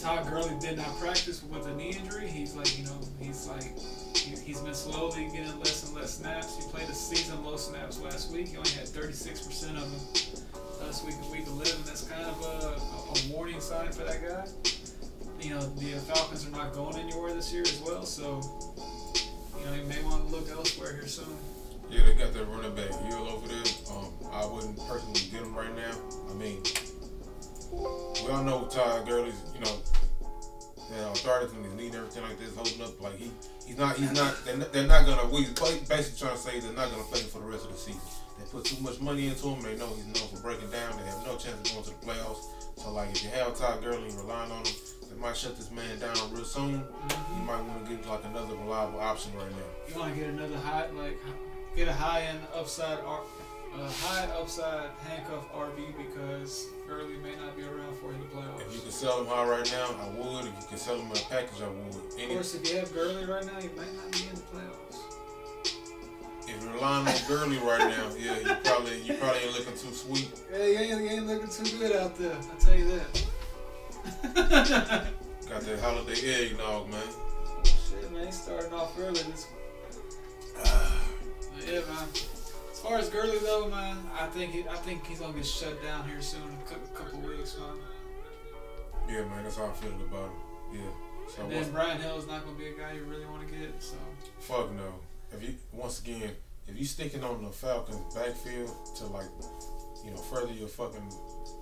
Todd Gurley did not practice with a knee injury. He's like, you know, he's like, he, he's been slowly getting less and less snaps. He played a season low snaps last week. He only had 36% of them last week week 11. That's kind of a, a warning sign for that guy. You know, the Falcons are not going anywhere this year as well, so, you know, he may want to look elsewhere here soon. Yeah, they got their running back Hill over there. Um, I wouldn't personally get him right now. I mean, we all know Todd Gurley's, you know, you know, arthritis in his knee and everything like this, holding up. Like he, he's not, he's not. They're not, they're not gonna. We basically trying to say they're not gonna play him for the rest of the season. They put too much money into him. They know he's known for breaking down. They have no chance of going to the playoffs. So like, if you have Todd Gurley and relying on him, they might shut this man down real soon. Mm-hmm. You might want to get like another reliable option right now. You want to get another high, like, get a high end upside, R- a high upside handcuff RB because Gurley may not be around for in the playoffs. If you can sell him high right now, I would. If you can sell him in a package, I would. Of Any, course, if you have Gurley right now, you might not be in the playoffs. if you're relying on Gurley right now, yeah, you probably you probably ain't looking too sweet. Yeah, you ain't, you ain't looking too good out there. I tell you that. Got that holiday eggnog, man. Shit, man, starting off early this. But ah. yeah, man. As far as Gurley though, man, I think he, I think he's gonna get shut down here soon, a couple weeks, man. Yeah, man, that's how I feel about him. Yeah. So And then Brian Hill is not gonna be a guy you really want to get. So fuck no. If you once again, if you sticking on the Falcons backfield to like, you know, further your fucking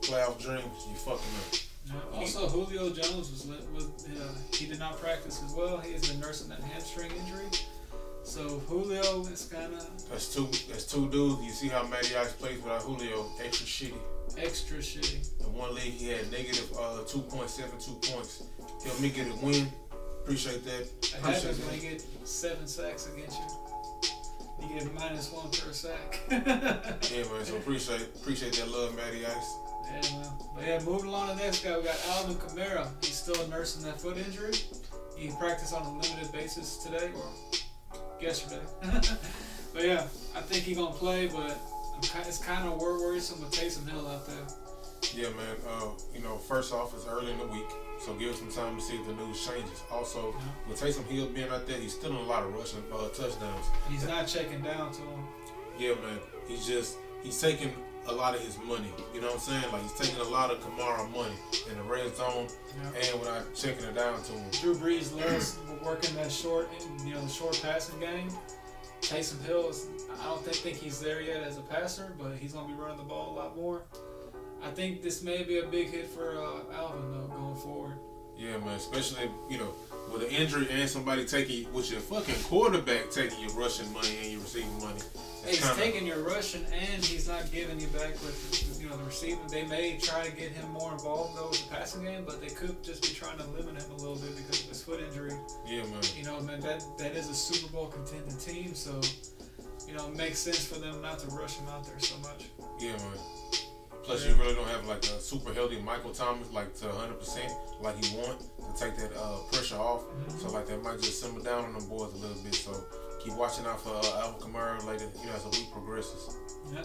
playoff dreams, you fucking up. Yeah, Also, Julio Jones was lit with uh, he did not practice as well. He has been nursing that hamstring injury. So Julio is kind of That's two. That's two dudes. You see how Matty Ice plays without Julio? Extra shitty. extra shitty. In one league, he had negative uh, 2.72 points. Helped me get a win. Appreciate that. That Appreciate happens when that. you get seven sacks against you. You get minus one per sack. Yeah, man. So appreciate appreciate that love, Matty Ice. Yeah, man. But yeah, moving along to the next guy, we got Alvin Kamara. He's still nursing that foot injury. He practiced on a limited basis today or yesterday. but yeah, I think he's gonna play, but it's kind of worrisome with Taysom Hill out there. Yeah, man. Uh, you know, first off, it's early in the week, so give us some time to see if the news changes. Also, with Taysom Hill being out there, he's still in a lot of rushing uh, touchdowns. He's not checking down to him. Yeah, man. He's just he's taking a lot of his money. You know what I'm saying? Like he's taking a lot of Kamara money in the red zone, Yeah. and without checking it down to him. Drew Brees loves working that short, you know, the short passing game. Taysom Hill is, I don't think, think he's there yet as a passer, but he's gonna be running the ball a lot more. I think this may be a big hit for uh, Alvin though going forward. Yeah, man. Especially you know with an injury and somebody taking with your fucking quarterback taking your rushing money and your receiving money. He's kinda- taking your rushing and he's not giving you back with you know the receiving. They may try to get him more involved though with the passing game, but they could just be trying to limit him a little bit because of his foot injury. Yeah, man. You know, man, that that is a Super Bowl contending team, so you know it makes sense for them not to rush him out there so much. Yeah, man. Plus, you really don't have like a super healthy Michael Thomas like to 100 percent like you want to take that uh, pressure off. Mm-hmm. So like that might just simmer down on them boys a little bit. So keep watching out for uh, Alvin Kamara later. You know, as the week progresses. Yeah.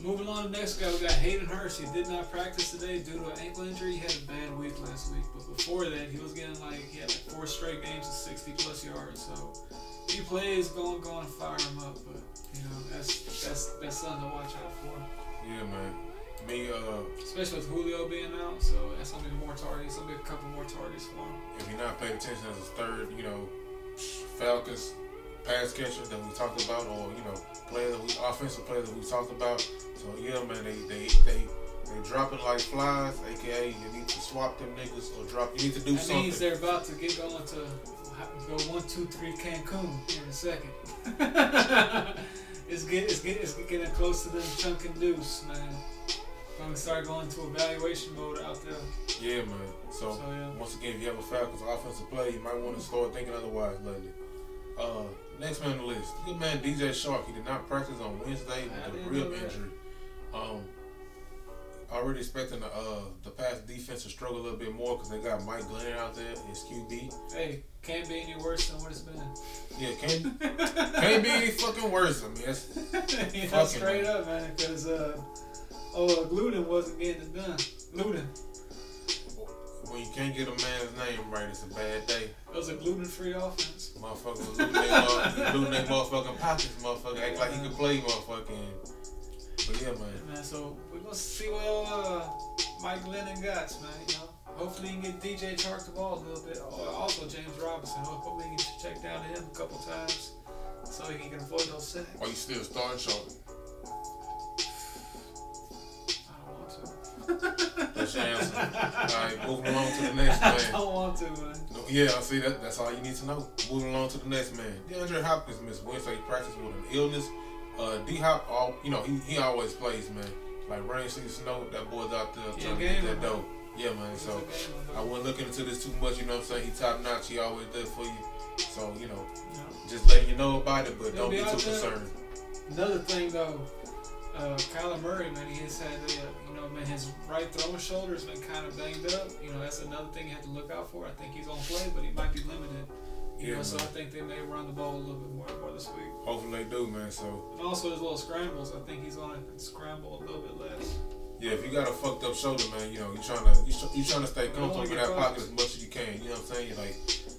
Moving on to the next guy, we got Hayden Hurst. He did not practice today due to an ankle injury. He had a bad week last week, but before that, he was getting like he had like four straight games of 60 plus yards. So if he plays, go and go and fire him up. But you know that's that's that's something to watch out for, Yeah, man. Me, uh, especially with Julio being out. So that's gonna be more targets. Gonna be a couple more targets for him. if you're not paying attention as a third, you know, Falcons pass catcher that we talked about, or you know, player that we offensive player that we talked about. So yeah, man, they they they they dropping like flies, aka you need to swap them niggas or drop. You need to do That something. means they're about to get going to go one, two, three Cancun in a second. it's get it's get it's getting close to them chunking deuce, man. I'm gonna start going to evaluation mode out there. Yeah, man. So, So, yeah. once again, if you have a Falcons offensive play, you might want to start thinking otherwise lately. Uh, next man on the list, good man DJ Chark. He did not practice on Wednesday with a rib injury. Um, already expecting the uh the pass defense to struggle a little bit more because they got Mike Glenn out there as QB. Hey, can't be any worse than what it's been. Yeah, can't can't be any fucking worse. I mean, that's, know, Fucking straight man. up, man. Because uh, uh, Gluten wasn't getting it done. Gluten. when you can't get a man's name right, it's a bad day. It was a gluten-free offense. Motherfucker was looting their looting their motherfucking pockets. Motherfucker act like he could play, motherfucking. But yeah, man. Man, so we're gonna see what uh, Mike Lennon got, man. You know, hopefully he can get DJ Chark the ball a little bit. Also James Robinson. Hopefully he can check down to him a couple times so he can avoid those sacks. Are you still starting Charlotte? That's your answer. All right, moving along to the next I man. don't want to, man. No, Yeah, I see that. That's all you need to know. Moving along to the next man. DeAndre Hopkins missed Wednesday practice with an illness. Uh, D Hop, all you know, he, he always plays, man. Like rain, sleet, snow, that boy's out there Yeah, trying to get that man. Yeah, man. So I wasn't looking into this too much. You know what I'm saying? He top notch. He always does for you. So you know, know. just letting you know about it, but He'll don't be be too there. concerned. Another thing though, uh, Kyler Murray, man, he has had, uh, you know, man, his right throwing shoulder has been kind of banged up. You know, that's another thing you have to look out for. I think he's gonna play, but he might be limited. You Yeah, know, so I think they may run the ball a little bit more, more this week. Hopefully they do, man. So And also his little scrambles, I think he's gonna scramble a little bit less. yeah, if you got a fucked up shoulder, man, you know you trying to you, you trying to stay comfortable in that caught. pocket as much as you can. You know what I'm saying? Like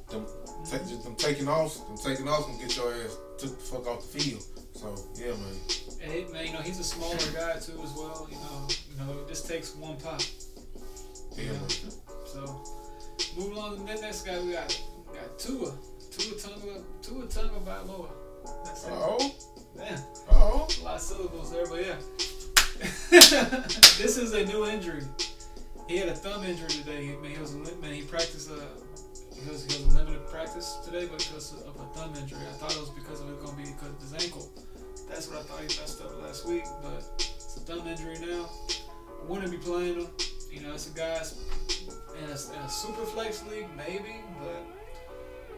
them, ta- just them taking off, them taking off, and get your ass took the fuck off the field. So yeah, man. And he, man, you know, he's a smaller guy too as well. You know, you know, it just takes one pop. Yeah, man. So, moving on to the next guy, we got we got Tua, Tua Tunga, Tua Tunga Bailoa. That's it. Oh, Man, oh. a lot of syllables there, but yeah. this is a new injury. He had a thumb injury today. He, man, he was a man, he practiced uh he was, he was a limited practice today but because of a thumb injury. I thought it was because of it going to be because of his ankle. That's what I thought he messed up last week, but it's a thumb injury now. I wouldn't be playing him. You know, it's a guy's in a, in a super flex league, maybe, but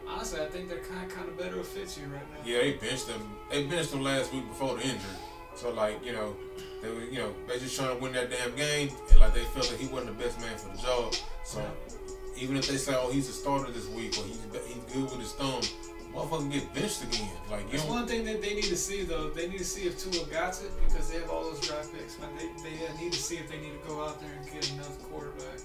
honestly, I think they're kind kind of better fit you right now. Yeah, they benched him. They benched him last week before the injury. So like, you know, they were, you know, they just trying to win that damn game, and like they felt that he wasn't the best man for the job. So even if they say, oh, he's a starter this week, or he's he's good with his thumb, motherfucker get benched again. Like you That's one thing that they need to see though. They need to see if Tua got it because they have all those draft picks. Man, they, they need to see if they need to go out there and get another quarterback.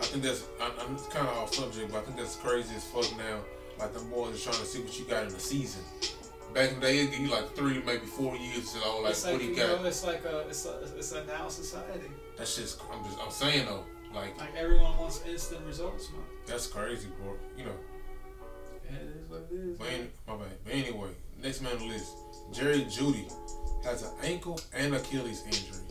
I think that's. I, I'm kind of off subject, but I think that's crazy as fuck now. Like the boys are trying to see what you got in the season. Back in the day, it'd you like three, maybe four years to know, like it's what like he you got. know, it's like a it's a it's a now society. That's just. I'm just. I'm saying though, like Like everyone wants instant results, man. that's crazy, bro. You know. It is what it is. But any- my bad. But anyway, next man on the list, Jerry Jeudy has an ankle and Achilles injury.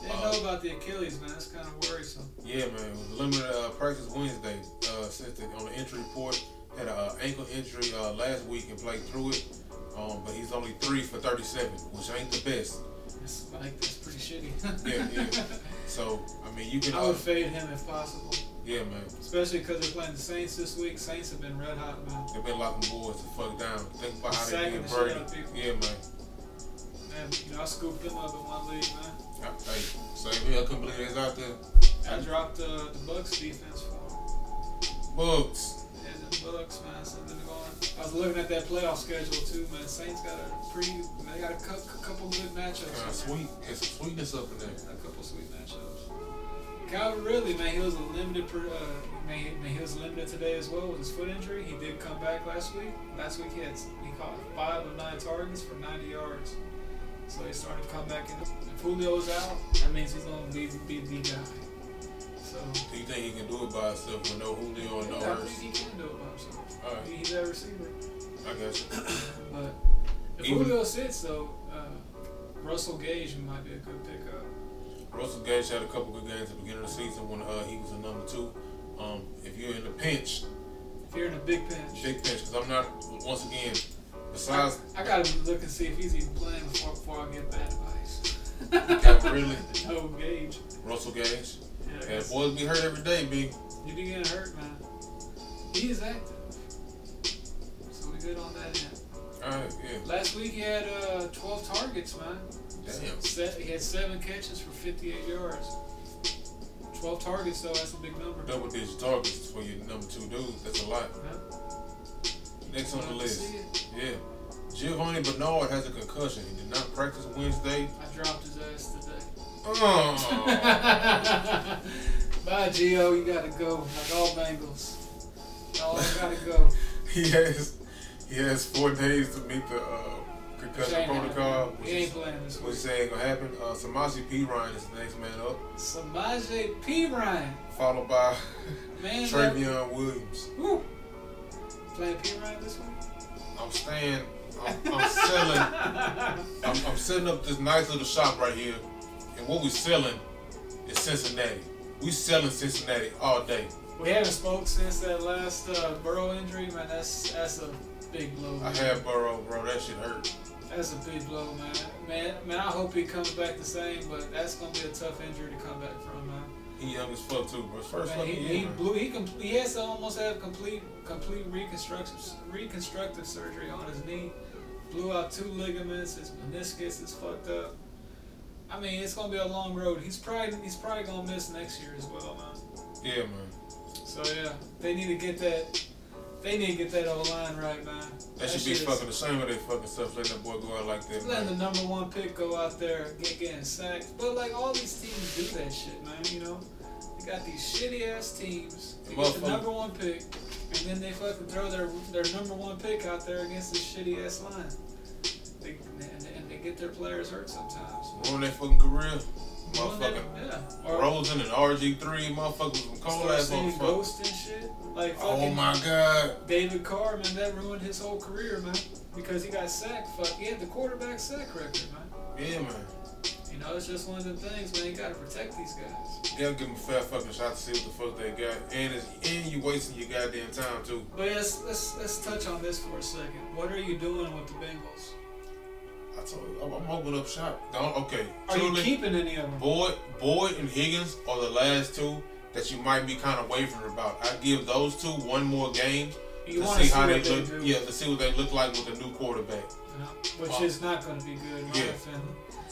Didn't know about the Achilles, man. That's kind of worrisome. Yeah, man. Limited uh, practice Wednesday. Uh, since the, on the injury report, had an uh, ankle injury uh, last week and played through it. Um, but he's only three for 37, which ain't the best. It's like that's pretty shitty. Yeah, yeah. So I mean, you can. I Uh, would fade him if possible, yeah, man. especially because they're playing the Saints this week. Saints have been red hot, man. They've been locking boys to fuck down. Think about how they Sacking did the Brady. out of people. Yeah, man. Man, you know, I scooped them up in one league, man. I, hey, here. I couldn't believe out there. I dropped uh, the Bucks defense for them. Bugs. Yeah, the Bucks, man. Something going. I was looking at that playoff schedule too, man. Saints got a pretty. They got a couple, couple good matchups. Kind of sweet. Some sweetness up in there. A couple sweet matchups. Calvin Ridley, man, he was a limited. Per, uh, man, he, man, he was limited today as well with his foot injury. He did come back last week. Last week he had he caught five of nine targets for 90 yards. So he's starting to come back in. If Julio's out, that means he's gonna be be the guy. So Do you think he can do it by himself with no Julio and no I think he can do it by himself. All right, He- He's a receiver. I guess. But if Even- Julio sits though, uh, Russell Gage might be a good pickup. Russell Gage had a couple good games at the beginning of the season when uh, he was a number two. Um, if you're in the pinch, If you're in a big pinch. big pinch, because I'm not, once again, besides I gotta look and see if he's even playing before, before I get bad advice. Calvin Ridley, no Gage. Russell Gage, Yeah, I boys be hurt every day, B. You be getting hurt, man. He is active. So we good on that end. All right, yeah. Last week he had uh, 12 targets, man. Damn. He had seven catches for 58 yards. 12 targets, though, that's a big number. Double digit targets for your number two dude. That's a lot. Yeah. Next on the list, yeah. Giovani Bernard has a concussion. He did not practice Wednesday. I dropped his ass today. Oh. Bye, Gio. You gotta go. Like all Bengals. Oh, I gotta go. he has he has four days to meet the uh, concussion protocol. Which, ain't is, playing this which ain't gonna happen. Uh, Samaje Perine is the next man up, Samaje Perine. followed by Man, Trayveon Williams. woo. Playing Perine this week? I'm staying. I'm, I'm selling. I'm, I'm setting up this nice little shop right here, and what we're selling is Cincinnati. We selling Cincinnati all day. We haven't spoke since that last uh, Burrow injury, man. That's that's a big blow. I Man. had Burrow, bro. That shit hurt. That's a big blow, man. Man, man. I hope he comes back the same, but that's gonna be a tough injury to come back from, man. He young as fuck too, bro. First Man, he, he year. blew. He com- he has to almost have complete complete reconstructive reconstructive surgery on his knee. Blew out two ligaments. His meniscus is fucked up. I mean, it's gonna be a long road. He's probably he's probably gonna miss next year as well, man. Yeah, man. So yeah, they need to get that. They need to get that old line right, man. That should be fucking ashamed of their fucking stuff, letting that boy go out like that, Letting the number one pick go out there get getting sacked, but like all these teams do that shit, man. You know, they got these shitty ass teams. They get the number one pick, and then they fucking throw their their number one pick out there against this shitty ass line. They, and, and they get their players hurt sometimes. Ruin their fucking career. Motherfucking yeah. Rosen and RG3, motherfuckers from cold ass motherfuckers. ghosts and shit. Like Oh my god. David Carr, man, that ruined his whole career, man. Because he got sacked. Fuck, he had the quarterback sack record, man. Yeah, man. You know, it's just one of them things, man. You gotta protect these guys. You gotta give them a fair fucking shot to see what the fuck they got. And it's, and you wasting your goddamn time too. But let's let's let's touch on this for a second. What are you doing with the Bengals? I told you, I'm, I'm opening up shop. Don't, okay. Are you keeping any of them? Boyd, Boyd and Higgins are the last two that you might be kind of wavering about. I give those two one more game You to see see how they look. Yeah, to see what they look like with a new quarterback. know, which Oh. is not going to be good, Yeah.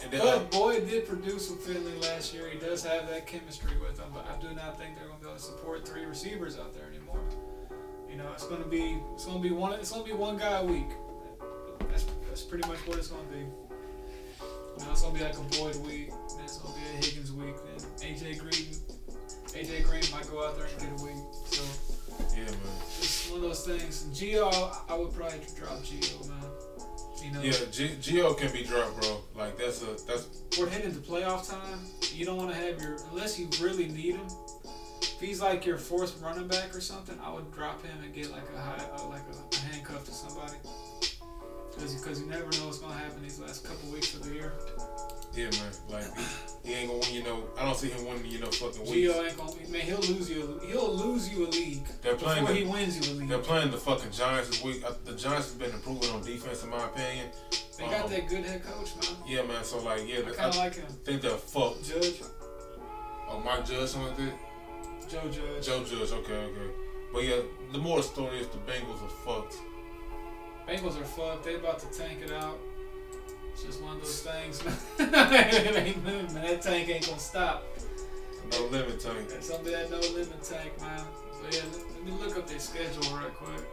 And then, uh, But Boyd did produce with Finley last year. He does have that chemistry with him, but I do not think they're going to be able to support three receivers out there anymore. You know, it's going to be it's going to be one it's going to be one guy a week. That's that's pretty much what it's to be. You know, it's to be like a Boyd week, then it's to be a Higgins week, then AJ Green AJ Green might go out there and get a week. So yeah, man. it's one of those things. Gio, I would probably drop Gio, man. You know, Yeah, G- Gio can be dropped, bro. Like that's a that's we're heading to playoff time. You don't want to have your unless you really need him. If he's like your fourth running back or something, I would drop him and get like a high, uh, like a handcuff to somebody. Because you never know what's gonna happen these last couple weeks of the year. yeah, man. Like he, he ain't gonna win you know. I don't see him winning you know fucking weeks. Gio ain't gonna man. He'll lose you. a- He'll lose you a league They're playing. before The, he wins you a league. they're playing the fucking Giants this week. Uh, The Giants have been improving on defense, in my opinion. They got Um, that good head coach, man. Yeah, man. So like, yeah, I kind of like him. think they're fucked. Judge, Oh, Mike Judge, something like that. Joe Judge. Joe Judge, okay, okay. But yeah, the more story is the Bengals are fucked. Bengals are fucked. They about to tank it out. It's just one of those things, man. it ain't moving, man. That tank ain't gonna stop. No limit tank. It's gonna be that no limit tank, man. But yeah, let, let me look up their schedule right quick.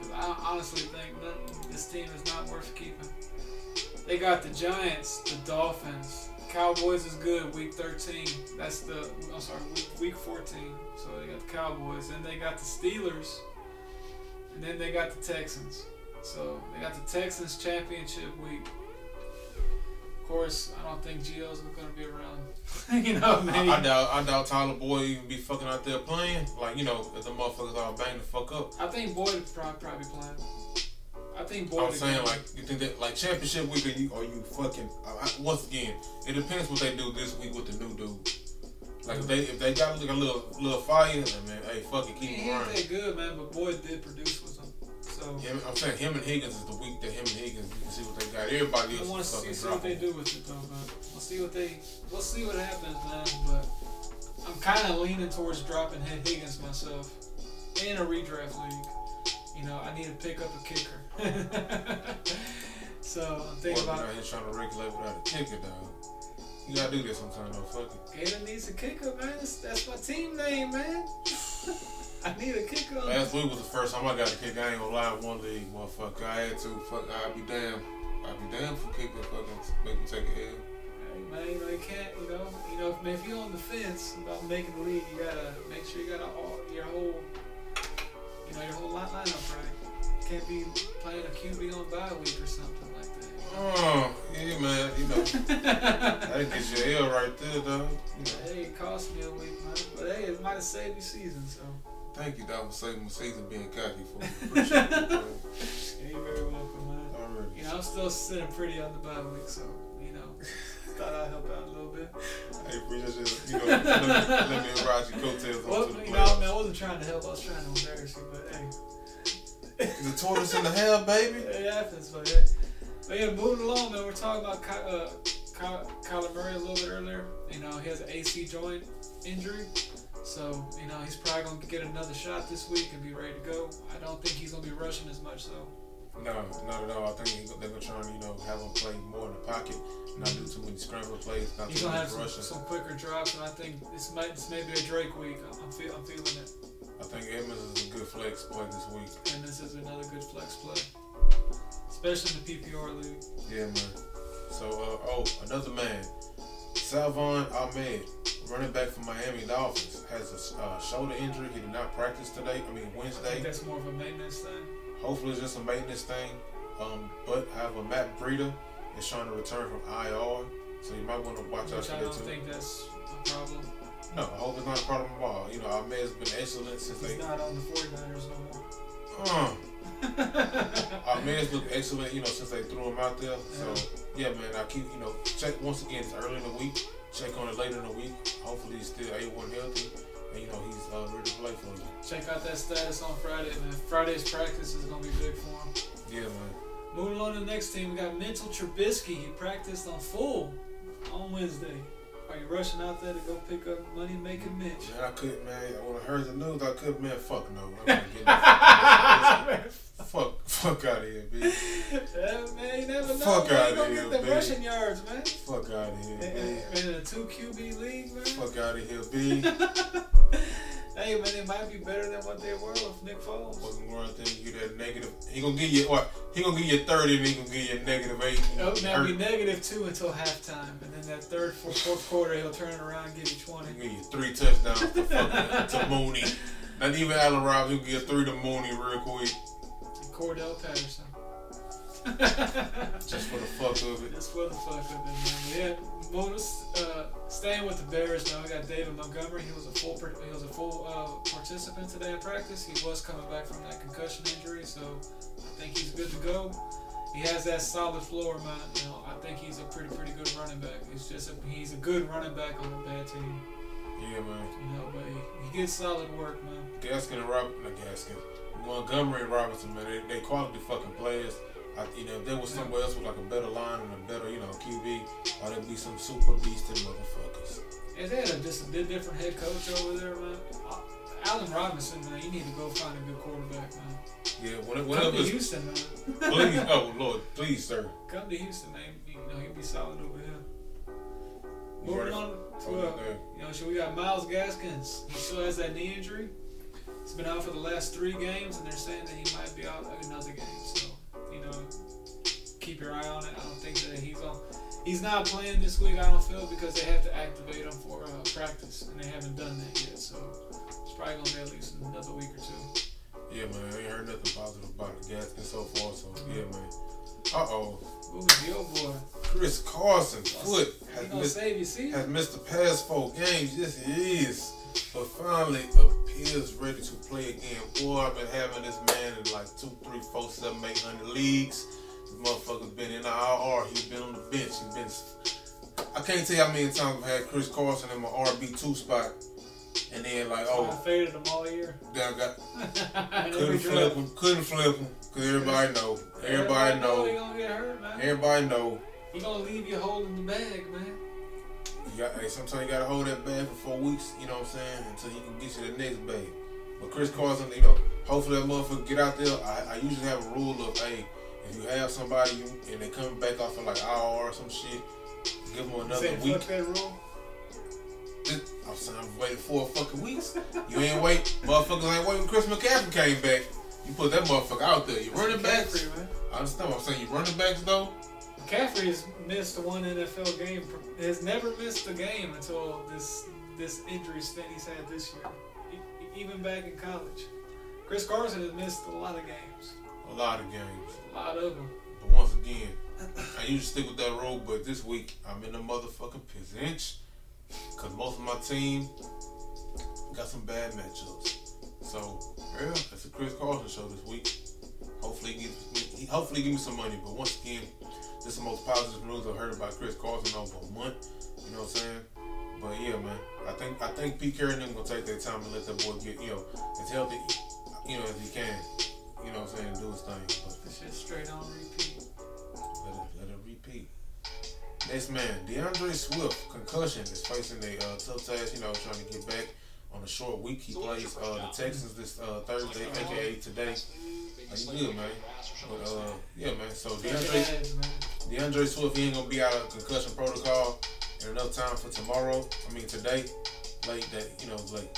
'Cause I honestly think that this team is not worth keeping. They got the Giants, the Dolphins, Cowboys is good week 13. That's the I'm sorry week, week 14. So they got the Cowboys, then they got the Steelers, and then they got the Texans. So they got the Texans championship week. Of course, I don't think Gio's going to be around. you know, I. I doubt I doubt Tyler Boyd even be fucking out there playing. Like, you know, if the motherfuckers all bang the fuck up. I think Boyd probably, probably playing. I think Boyd. I'm saying like you think that like championship week are you are you fucking I, I- once again it depends what they do this week with the new dude. Like if they if they got like a little little fire, then man, hey fuck it, keep ain't him around. good, man. But Boyd did produce with them. So Him, I'm saying him and Higgins is the week that him and Higgins you can see what they got. Everybody I else want is to see, see what they do with it though, man. We'll see what they. We'll see what happens, man. But I'm kind of leaning towards dropping Higgins myself in a redraft league. You know, I need to pick up a kicker. so I'm thinking about out here trying to regulate without a kicker, dog. You gotta do this sometime though. Fuck it. Gator needs a kicker, man. That's, that's my team name, man. I need a kicker. Last week was the first time I got a kick. I ain't gonna lie, one league, motherfucker. I had to. Fuck, I'd be damn. I'd be damn for kicking fucking make me take a L. Hey, man, you know, you can't, you know, you know, man, if you're on the fence about making the league, you gotta make sure you got all your whole, you know, your whole line lineup right. Can't be playing a QB on bye week or something like that. Oh, yeah, man. You know, that gets your L right there, though. You know. Hey, it cost me a week, man. But hey, it might have saved your season, so. Thank you, dog, for saving my season being cocky for me. Appreciate it. Yeah, you're very welcome, man. Already. You know, I'm still sitting pretty on the bye week, so, you know, thought I'd help out a little bit. Hey, appreciate you. You know, let me, let me ride your coattails Well, onto the you know, I. I wasn't trying to help, I was trying to embarrass you, but hey. The tortoise in the hell, baby. It happens, but yeah. But yeah, moving along, man. We're talking about Ky- uh, Ky- Kyler Murray a little bit earlier. You know, he has an AC joint injury. So, you know, he's probably going to get another shot this week and be ready to go. I don't think he's going to be rushing as much, though. No, not at all. I think they're gonna try and you know have him play more in the pocket, not do too many scramble plays, not He's too going to much have some, some quicker drops, and I think this might this may be a Drake week. I'm, feel, I'm feeling it. I think Edmonds is a good flex play this week. And this is another good flex play, especially in the PPR league. Yeah, man. So, uh, oh, another man, Salvon Ahmed, running back for Miami Dolphins, has a uh, shoulder injury. He did not practice today. I mean I think Wednesday. that's more of a maintenance thing. Hopefully, it's just a maintenance thing. Um, but I have a Matt Breida is trying to return from IR, so you might want to watch out Which for I that don't too. think that's a problem. No, I hope it's not a problem at all. You know, Ahmed's been excellent since He's they. not on the 49ers no more. Uh, Ahmed's looked excellent, you know, since they threw him out there. So yeah, man, I keep, you know, check once again. It's early in the week. Check on it later in the week. Hopefully, he's still A1 healthy, and you know he's uh, ready to play for you. Check out that status on Friday, man. Friday's practice is gonna be big for him. Yeah, man. Moving on to the next team, we got Mental Trubisky. He practiced on full on Wednesday. Are you rushing out there to go pick up money making Mitch? Yeah, I couldn't, man. When I heard the news, I couldn't, man. Fuck no. I'm not getting. fuck, fuck out of here, bitch. Yeah, man, you never know. Fuck man. outta You here, get the baby. rushing yards, man. Fuck out of here, man. in, a two QB league, man. Fuck out of here, B. Hey, man, it might be better than what they were with Nick Foles. Fucking run thing, you that negative. He gonna give you what? He gonna give you thirty, and he gonna give you a negative eight. Nope, now be er. negative two until halftime, and then that third, fourth, fourth quarter, he'll turn it around and give you twenty. give you three touchdowns to fucking to Mooney. Not even Allen Robinson. He'll give three to Mooney real quick, Cordarrelle Patterson. just for the fuck of it. Just for the fuck of it, man. Yeah, Motus, uh, staying with the Bears now. We got David Montgomery. He was a full he was a full uh, participant today in practice. He was coming back from that concussion injury, so I think he's good to go. He has that solid floor, man. You know, I think he's a pretty pretty good running back. He's just a, he's a good running back on a bad team. Yeah, man. You know, but he, he gets solid work, man. Gaskin and Robert, not Gaskin. Montgomery and Robinson, man, they, they quality fucking players. I, you know, if there was somewhere else with like a better line and a better, you know, QB, or there'd be some super beasting motherfuckers. They had a, just a bit different head coach over there, man. Uh, Allen Robinson, man, you need to go find a good quarterback, man. Yeah, when, Come whenever to Houston, man. please, oh Lord, please, sir. Come to Houston, man. You know, he'll be solid over here. Moving on to, uh, you know, so we got Myles Gaskins. He still has that knee injury. He's been out for the last three games, and they're saying that he might be out another game. So, you know, keep your eye on it. I don't think that he's on. He's not playing this week. I don't feel because they have to activate him for uh, practice, and they haven't done that yet. So it's probably gonna be at least another week or two. Yeah, man, I ain't heard nothing positive about the Gaskin so far. So yeah, man. Uh oh, Who's the old boy? Chris Carson foot has gonna missed, your has missed the past four games. Yes, he is. But finally appears ready to play again. Boy, I've been having this man in like two, three, four, seven, eight hundred leagues. This motherfucker's been in the IR. He's been on the bench. He's been. I can't tell you how many times I've had Chris Carson in my RB two spot, and then like, oh, I faded him all year. I got couldn't flip him, couldn't flip him, cause everybody know, everybody He know, gonna get hurt, man. everybody know. He gonna leave you holding the bag, man. You got, hey, sometimes you gotta hold that bag for four weeks, you know what I'm saying, until he can get you the next bag. But Chris Carson, you know, hopefully that motherfucker get out there. I, I usually have a rule of, hey, if you have somebody and they come back off of like IR or some shit, give them another saying week. fuck that rule? I'm saying I've waited four fucking weeks. You ain't wait, motherfuckers ain't waiting. Chris McCaffrey came back. You put that motherfucker out there. You running backs. I understand what I'm saying. You running backs though. McCaffrey has missed one NFL game. Has never missed a game until this this injury stint he's had this year. Even back in college, Chris Carson has missed a lot of games. A lot of games. A lot of them. But once again, I usually stick with that rule, but this week I'm in the motherfucking pinch because most of my team got some bad matchups. So, yeah, it's a Chris Carson show this week. Hopefully, he gives me, hopefully give me some money. But once again, this is the most positive news I've heard about Chris Carson over a month. You know what I'm saying? But yeah, man, I think I think Pete Carroll and them gonna take their time and let that boy get you know as healthy, you know, as he can. You know what I'm saying? Do his thing. But This shit straight on repeat. let it, let it repeat. Next man, DeAndre Swift, concussion, is facing a uh, tough task, you know, trying to get back on a short week. He plays uh, the Texans this uh, Thursday, aka today. You good, man? But uh, yeah, man. So DeAndre. DeAndre Swift, he ain't gonna be out of concussion protocol in enough time for tomorrow. I mean today, late that you know late.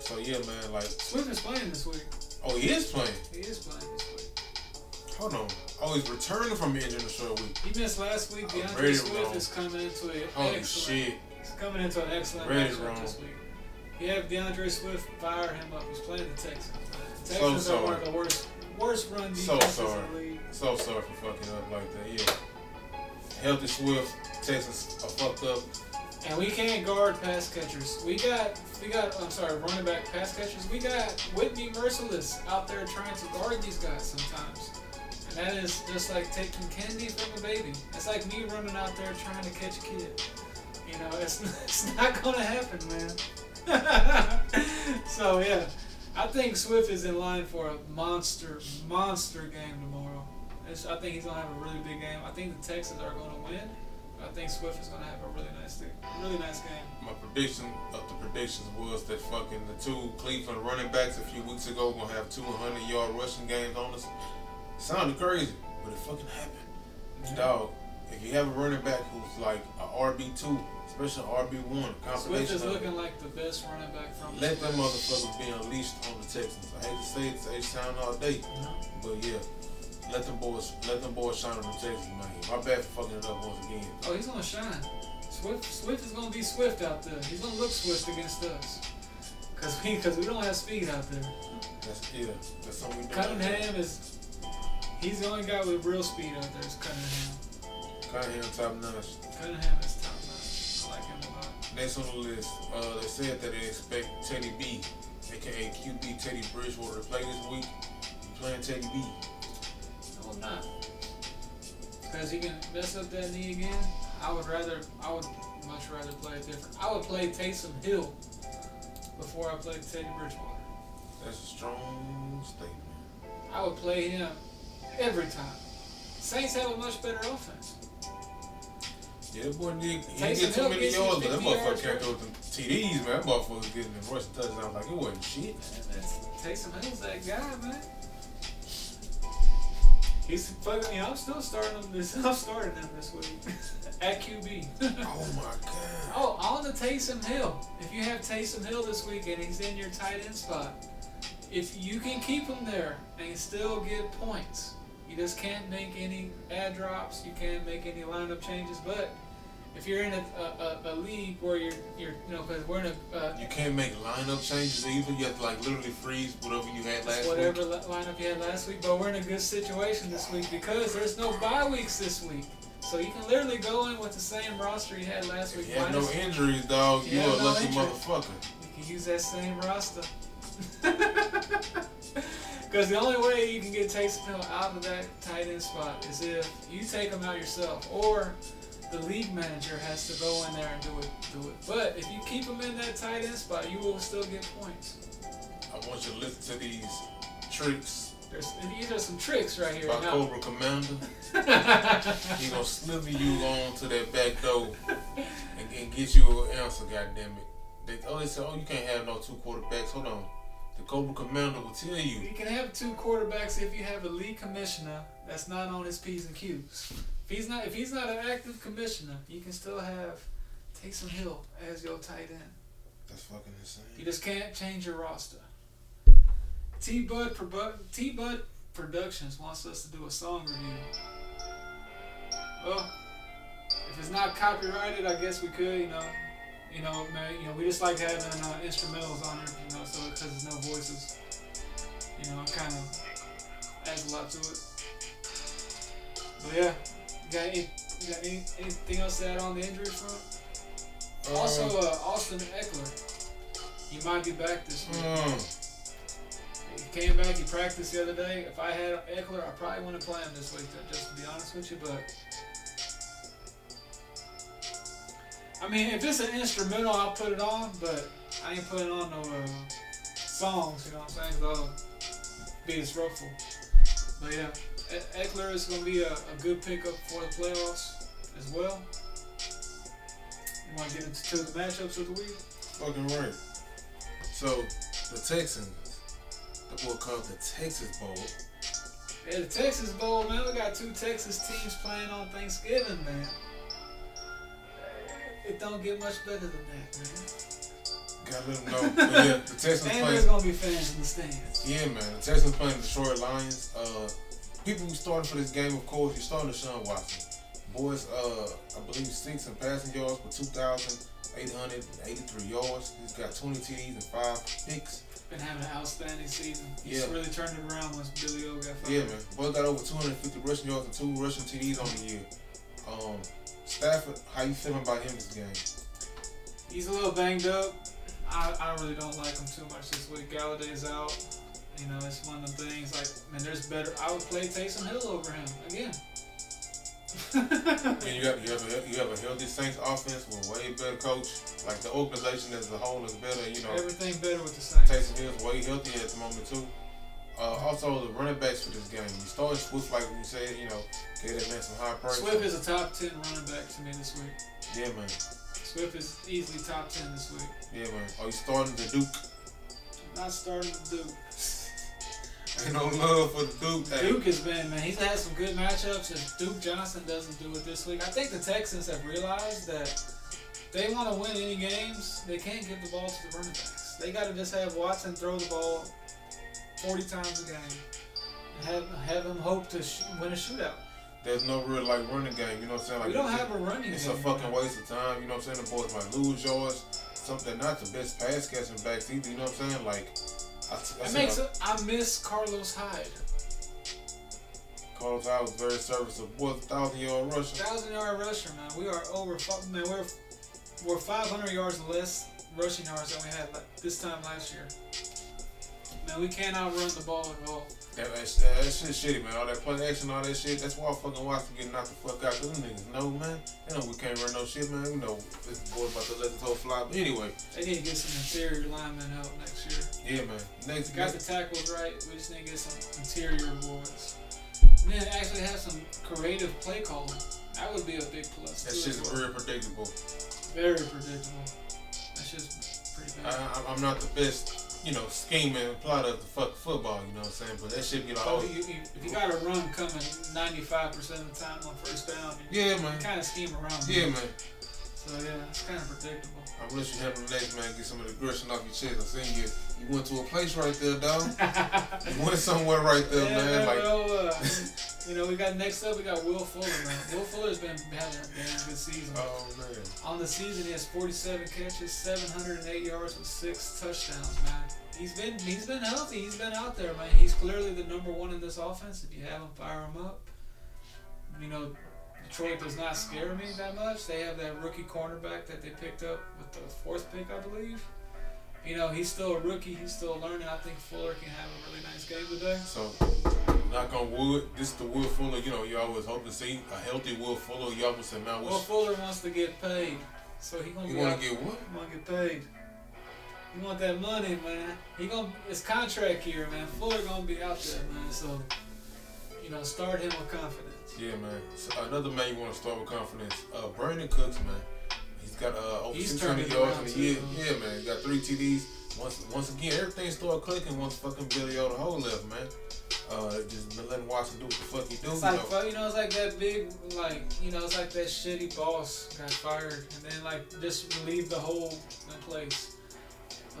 So yeah, man. Like, Swift is playing this week. oh, he is playing. He is playing this week. Hold on. Oh, he's returning from injury in a short week. He missed last week. DeAndre ready Swift wrong. is coming into an Holy excellent. shit. He's coming into an excellent Ready matchup wrong. this week. You have DeAndre Swift fire him up. He's playing the Texans. The So Texans are one sorry. of the worst, worst run So sorry. in the league. So sorry for fucking up like that. Yeah. Healthy Swift, Texas are fucked up. And we can't guard pass catchers. We got, we got. I'm sorry, running back pass catchers. We got Whitney Mercilus out there trying to guard these guys sometimes. And that is just like taking candy from a baby. It's like me running out there trying to catch a kid. You know, it's it's not gonna happen, man. so yeah, I think Swift is in line for a monster, monster game tomorrow. It's, I think he's gonna have a really big game. I think the Texans are gonna win. I think Swift is gonna have a really nice, thing, really nice game. My prediction of the predictions was that fucking the two Cleveland running backs a few weeks ago gonna have 200 yard rushing games on us. Sounded crazy, but it fucking happened. Dog, if you have a running back who's like a RB two, especially RB one, Swift is looking like the best running back from. let them motherfuckers be unleashed on the Texans. I hate to say it, say it sound all day, uh-huh. but yeah, let them boys, let them boys shine on the Texans, man. My bad for fucking it up once again. Oh, he's gonna shine. Swift, Swift is gonna be Swift out there. He's gonna look Swift against us. Cause we, cause we don't have speed out there. That's yeah, that's something we do. Cunningham is, he's the only guy with real speed out there. Is Cunningham. Cunningham top notch. Cunningham is Next on the list, uh, they said that they expect Teddy B, aka QB Teddy Bridgewater, to play this week. You playing Teddy B? No, I'm not. Cause he can mess up that knee again. I would rather, I would much rather play a different. I would play Taysom Hill before I played Teddy Bridgewater. That's a strong statement. I would play him every time. Saints have a much better offense. Yeah, boy did. He didn't get too many yards, but that motherfucker can't throw them TDs, man. That motherfucker getting the rushing touchdowns like it wasn't shit. Taysom Hill's that guy, man. He's fucking. me. I'm still starting him this. I'm starting him this week at QB. Oh my god. oh, on the Taysom Hill. If you have Taysom Hill this week and he's in your tight end spot, if you can keep him there and still get points, you just can't make any ad drops. You can't make any lineup changes. But if you're in a, a, a, a league where you're you're you know because we're in a uh, You can't make lineup changes either. You have to like literally freeze whatever you had last whatever week. li- lineup you had last week, but we're in a good situation this week because there's no bye weeks this week. So you can literally go in with the same roster you had last week. If you have no injuries, dog, you Yeah, are a no lucky injury. motherfucker. you can use that same roster. Because the only way you can get Taysom Hill out of that tight end spot is if you take him out yourself, or the league manager has to go in there and do it. Do it. But if you keep him in that tight end spot, you will still get points. I want you to listen to these tricks There's these are some tricks right here. by Now, Cobra Commander. He gonna slither you on to that back door and, and get you an answer, goddammit. They, oh, they said, oh, you can't have no two quarterbacks. Hold on. The Cobra Commander will tell you. You can have two quarterbacks if you have a league commissioner that's not on his P's and Q's. If he's not if he's not an active commissioner, you can still have Taysom Hill as your tight end. That's fucking insane. You just can't change your roster. T Bud T Bud Productions wants us to do a song review Well, if it's not copyrighted, I guess we could, you know. You know, man, you know, we just like having uh, instrumentals on here, you know, so because there's no voices, you know, it kind of adds a lot to it. But yeah, got, any, got any, anything else to add on the injury front? Um, also, uh, Austin Ekeler, he might be back this week. mm, He came back, he practiced the other day. If I had Ekeler, I probably wouldn't play him this week, just to be honest with you. But I mean, if it's an instrumental, I'll put it on. But I ain't putting on no uh, songs, you know what I'm saying? 'Cause I'll be disruptful. But yeah, Ekeler is going to be a, a good pickup for the playoffs as well. You want to get into the matchups of the week? fucking right. So the Texans, the boy called the Texas Bowl. Yeah, the Texas Bowl, man. We got two Texas teams playing on Thanksgiving, man. It don't get much better than that, man. Gotta let them know. But yeah, the Texans playing. there's gonna be fans in the stands. Yeah, man. The Texans playing the Detroit Lions. Uh, people who starting for this game, of course, you're starting Deshaun Watson. Boys, uh, I believe six in passing yards for 2,883 yards. He's got 20 TDs and five picks. Been having an outstanding season. He's Yeah. really turned it around once Billy O got fired. Yeah, man. Both got over 250 rushing yards and two rushing TDs on the year. Um, Stafford, how you feeling about him this game? He's a little banged up. I, I really don't like him too much this week. Golladay's out. You know, it's one of the things like, man, there's better. I would play Taysom Hill over him again. And you have you have a you have a healthy Saints offense with a way better coach. Like the organization as a whole is better. You know, Everything better with the Saints. Taysom Hill's way healthier at the moment too. Uh, also, the running backs for this game. You started Swift, like we said, you know, gave that man some high praise. Swift is a top 10 running back to me this week. Yeah, man. Swift is easily top 10 this week. Yeah, man. Are you starting the Duke. Not starting the Duke. Ain't no love for the Duke. Duke has been, man, he's had some good matchups. If Duke Johnson doesn't do it this week, I think the Texans have realized that they want to win any games, they can't give the ball to the running backs. They got to just have Watson throw the ball 40 times a game and have, have him hope to sh- win a shootout. There's no real like running game. You know what I'm saying? Like we don't have a running It's game. It's a fucking waste of time. You know what I'm saying? The boys might lose yards. Something not the best pass catching backs either. You know what I'm saying? Like, I It makes it, I miss Carlos Hyde. Carlos Hyde was very serviceable. Thousand yard rusher. Thousand yard rusher, man. We are over. Man, we're we're 500 yards less rushing yards than we had this time last year. Man, we cannot run the ball at all. That, that, that, that shit shitty, man. All that play action, all that shit. That's why I fucking watch getting knocked the fuck out. Cause them niggas know, man. They know we can't run no shit, man. We know this boy about to let the toe fly. But anyway, They need to get some interior linemen help next year. yeah, man. Next, got the tackles right. We just need to get some interior boys. And then actually have some creative play calling. That would be a big plus. that shit's very predictable. very predictable. That's just pretty bad. I, I'm not the best, you know, scheming plotter of the fuck football. You know what I'm saying? But that shit be like, Oh, oh, you, you, if you got a run coming 95% of the time on first down, you yeah, man. kind of scheme around. Yeah, man. So yeah, it's kind of predictable. I'm you handle the next man. Get some of the aggression off your chest. I seen you. You went to a place right there, dog. You went somewhere right there, yeah, man. Like, uh, you know, we got next up. We got Will Fuller, man. Will Fuller's been having a damn good season. oh man. On the season, he has 47 catches, 708 yards with six touchdowns, man. He's been he's been healthy. He's been out there, man. He's clearly the number one in this offense. If you have him, fire him up. You know, Detroit does not scare me that much. They have that rookie cornerback that they picked up with the fourth pick, I believe. You know, he's still a rookie. He's still learning. I think Fuller can have a really nice game today. So, knock on wood. This is the Will Fuller. You know, you always hope to see a healthy Will Fuller. You always say, man, Will Fuller wants to get paid, so he gonna you want to get what? You want to get paid. You want that money, man. He gonna it's contract year, man. Fuller gonna be out there, man. So, you know, start him with confidence. Yeah, man. So another man you want to start with confidence. Uh, Brandin Cooks, man. He's got uh, over He's 600 it yards in a year. Yeah, man. He got three TDs. Once, once again, everything started clicking once fucking Billy O the whole left, man. Uh, just been letting Watson do what the fuck he do. It's you like know. you know, it's like that big, like you know, it's like that shitty boss got fired, and then like just leave the whole in place.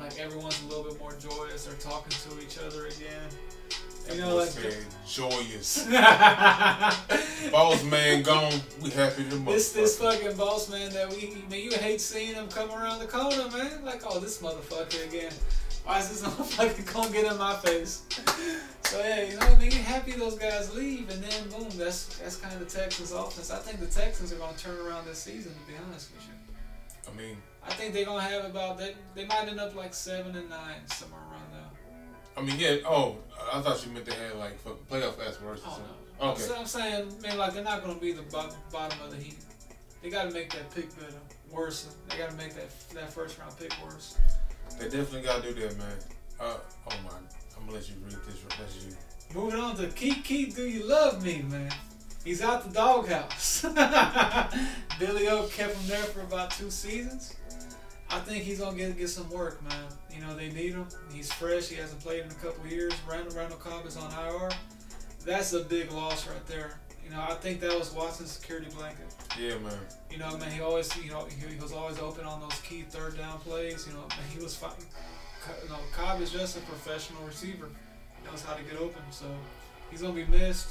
Like everyone's a little bit more joyous. They're talking to each other again. You know, said, joyous. boss man gone. We happy to this this fucking boss man that we man, you hate seeing him come around the corner, man. Like, oh, this motherfucker again. Why is this motherfucker gonna get in my face? So yeah, you know, mean, you're happy those guys leave, and then boom, that's that's kind of the Texans' offense. I think the Texans are gonna turn around this season. To be honest with you, I mean, I think they're gonna have about they they might end up like seven and nine somewhere around. I mean, yeah. Oh, I thought you meant they had like playoff aspirations. Oh no. Okay. I'm, I'm saying, man, like they're not gonna be the bottom, bottom of the heap. They gotta make that pick better, worse. They gotta make that that first round pick worse. They definitely gotta do that, man. Uh, oh my, I'm gonna let you read this. That's you. Moving on to Keith Keith, do you love me, man? He's out the doghouse. Billy O kept him there for about two seasons. I think he's gonna get get some work, man. You know they need him. He's fresh. He hasn't played in a couple years. Randall Randall Cobb is on IR. That's a big loss right there. You know I think that was Watson's security blanket. Yeah, man. You know, I man, he always, you know, he, he was always open on those key third down plays. You know, man, he was fighting. You know, Cobb is just a professional receiver. He knows how to get open, so he's gonna be missed.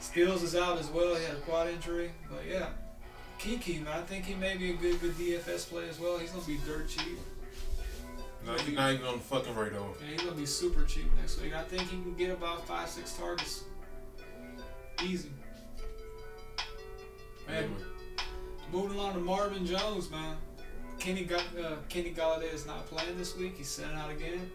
Stills is out as well. He had a quad injury, but yeah, Kiki, man, I think he may be a good, good DFS play as well. He's gonna be dirt cheap. No, he's not even on the fucking radar. Yeah, he's gonna be super cheap next week. I think he can get about five, six targets, easy. Man, moving on to Marvin Jones, man. Kenny Ga- uh, Kenny Golladay is not playing this week. He's sitting out again.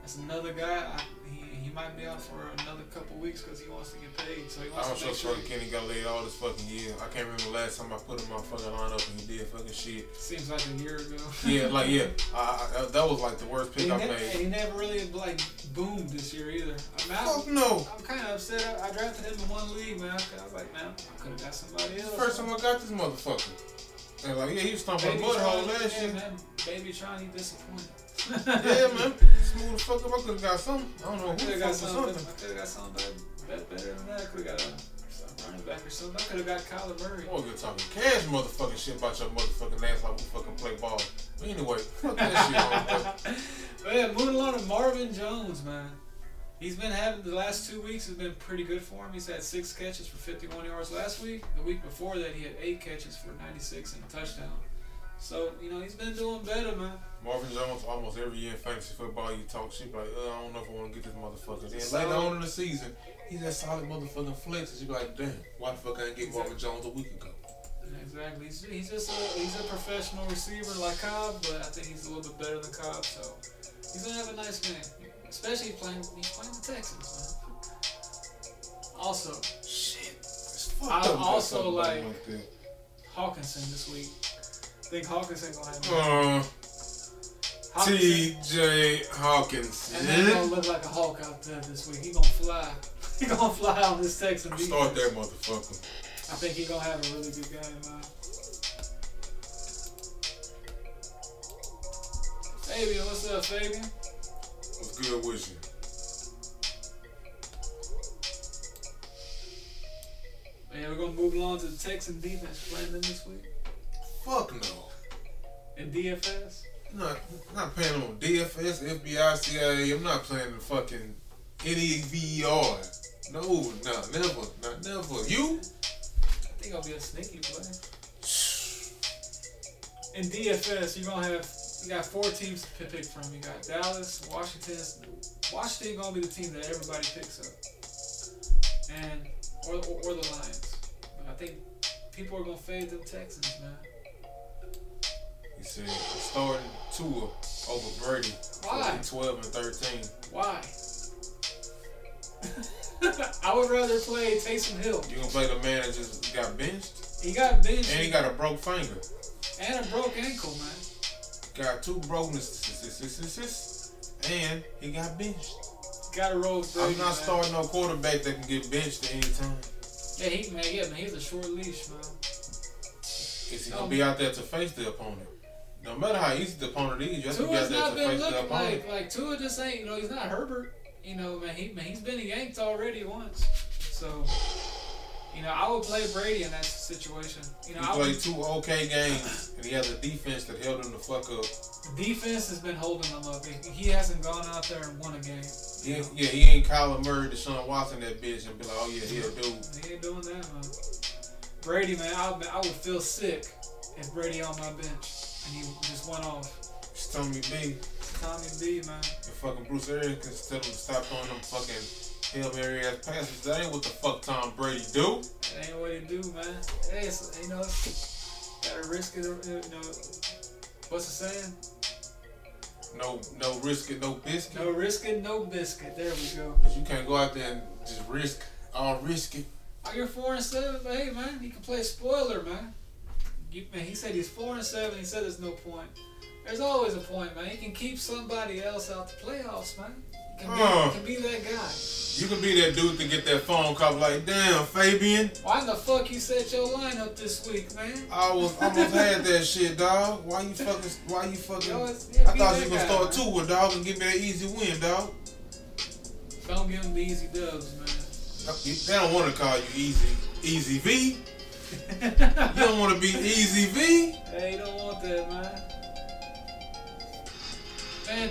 That's another guy. I, he might be out for another couple weeks because he wants to get paid. So he I wants was to so make sure. Kenny got laid all this fucking year. I can't remember the last time I put him my fucking lineup and he did fucking shit. Seems like a year ago. Yeah, like yeah, I, I, that was like the worst pick he, I ne- and made. he never really like boomed this year either. I mean, Fuck I'm, no. I'm kind of upset. I, I drafted him in one league, man. I was like, man, I could have got somebody else. First time I got this motherfucker. And like, yeah, he was stomping a mud hole last year. Baby Tron, he disappointed. Yeah, man. Smooth the fuck up. I could have got something. I don't know I who the have got fuck something. I could have got something better, than that. I could have got a, running back or something. I could have got Kyler Murray. Boy, you're talking cash motherfucking shit about your motherfucking ass like we fucking play ball. But anyway, fuck that shit. But yeah, moving along to Marvin Jones, man. He's been having the last two weeks has been pretty good for him. He's had six catches for 51 yards last week. The week before that, he had eight catches for 96 and a touchdown. So you know he's been doing better, man. Marvin Jones, almost every year in fantasy football, you talk shit like, uh, I don't know if I want to get this motherfucker. Then later on in the season, he's that solid motherfucking flex. And you be like, damn, why the fuck I didn't get Marvin Jones a week ago? Exactly. He's, he's just a he's a professional receiver like Cobb, but I think he's a little bit better than Cobb. So he's gonna have a nice game, especially playing he's playing the Texans, man. Also, Shit. I also like-. Hockenson this week. Think Hockenson gonna have. Uh, T.J. and he's gonna look like a Hulk out there this week. He gonna fly. He gonna fly on this Texan defense. Start that motherfucker. I think he gonna have a really good game, man. Fabian, what's up, Fabian? What's good with you? Man, we're gonna move along to the Texan defense playing them this week Fuck no. in DFS. I'm not, not playing on DFS, FBI, CIA. I'm not playing the fucking NEVER. No, no, never, not never. You? I think I'll be a sneaky player. In DFS, you're gonna have you got four teams to pick from. You got Dallas, Washington. Washington gonna be the team that everybody picks up, and or, or, or the Lions. But I think people are gonna fade them Texans, man. He said starting Tua over Brady. Why? 12 and 13. Why? I would rather play Taysom Hill. You gonna play the man that just got benched? He got benched And he got a broke finger. and a broke ankle, man. Got two brokenness. And he got benched. Got a roll. I'm not starting no quarterback that can get benched at any time. Yeah, he man, yeah, man, he's a short leash, man. Is he gonna be out there to face the opponent? No matter how easy the opponent is, you have to Tua's there not to been the looking like like Tua just ain't you know he's not Herbert. You know, man, he man, he's been yanked already once. So You know, I would play Brady in that situation. You know, he I played would, two okay games, and he has a defense that held him the fuck up. the defense has been holding him up. He hasn't gone out there and won a game. He, yeah, he ain't Kyler Murray, Deshaun Watson, that bitch, and be like, oh yeah, he'll do. He ain't doing that, man. Brady, man, I, I would feel sick if Brady on my bench and he just went off. It's Tommy B. Tommy B, man. And fucking Bruce Arians can tell him to stop throwing them fucking Hail Mary ass passes. That ain't what the fuck Tom Brady do. That ain't what he do, man. Hey, it's, you know, gotta risk it. You know, what's the saying? No, no risk it, no biscuit. No risk it, no biscuit. There we go. But you can't go out there and just risk all risk it. Oh, you're four and seven, but hey, man, he can play spoiler, man. You, man. He said he's four and seven. He said there's no point. There's always a point, man. He can keep somebody else out the playoffs, man. He can be, Huh. he can be that guy. You can be that dude to get that phone call like, damn, Fabian, Why the fuck you set your lineup this week, man? I was almost had that shit, dog. Why you fucking? Why you fucking? Yo, yeah, I thought you was gonna start man. two with dog and give me that easy win, dog. Don't give him the easy dubs, man. They don't want to call you easy, easy V. You don't want to be easy V. Hey, you don't want that, man. Man,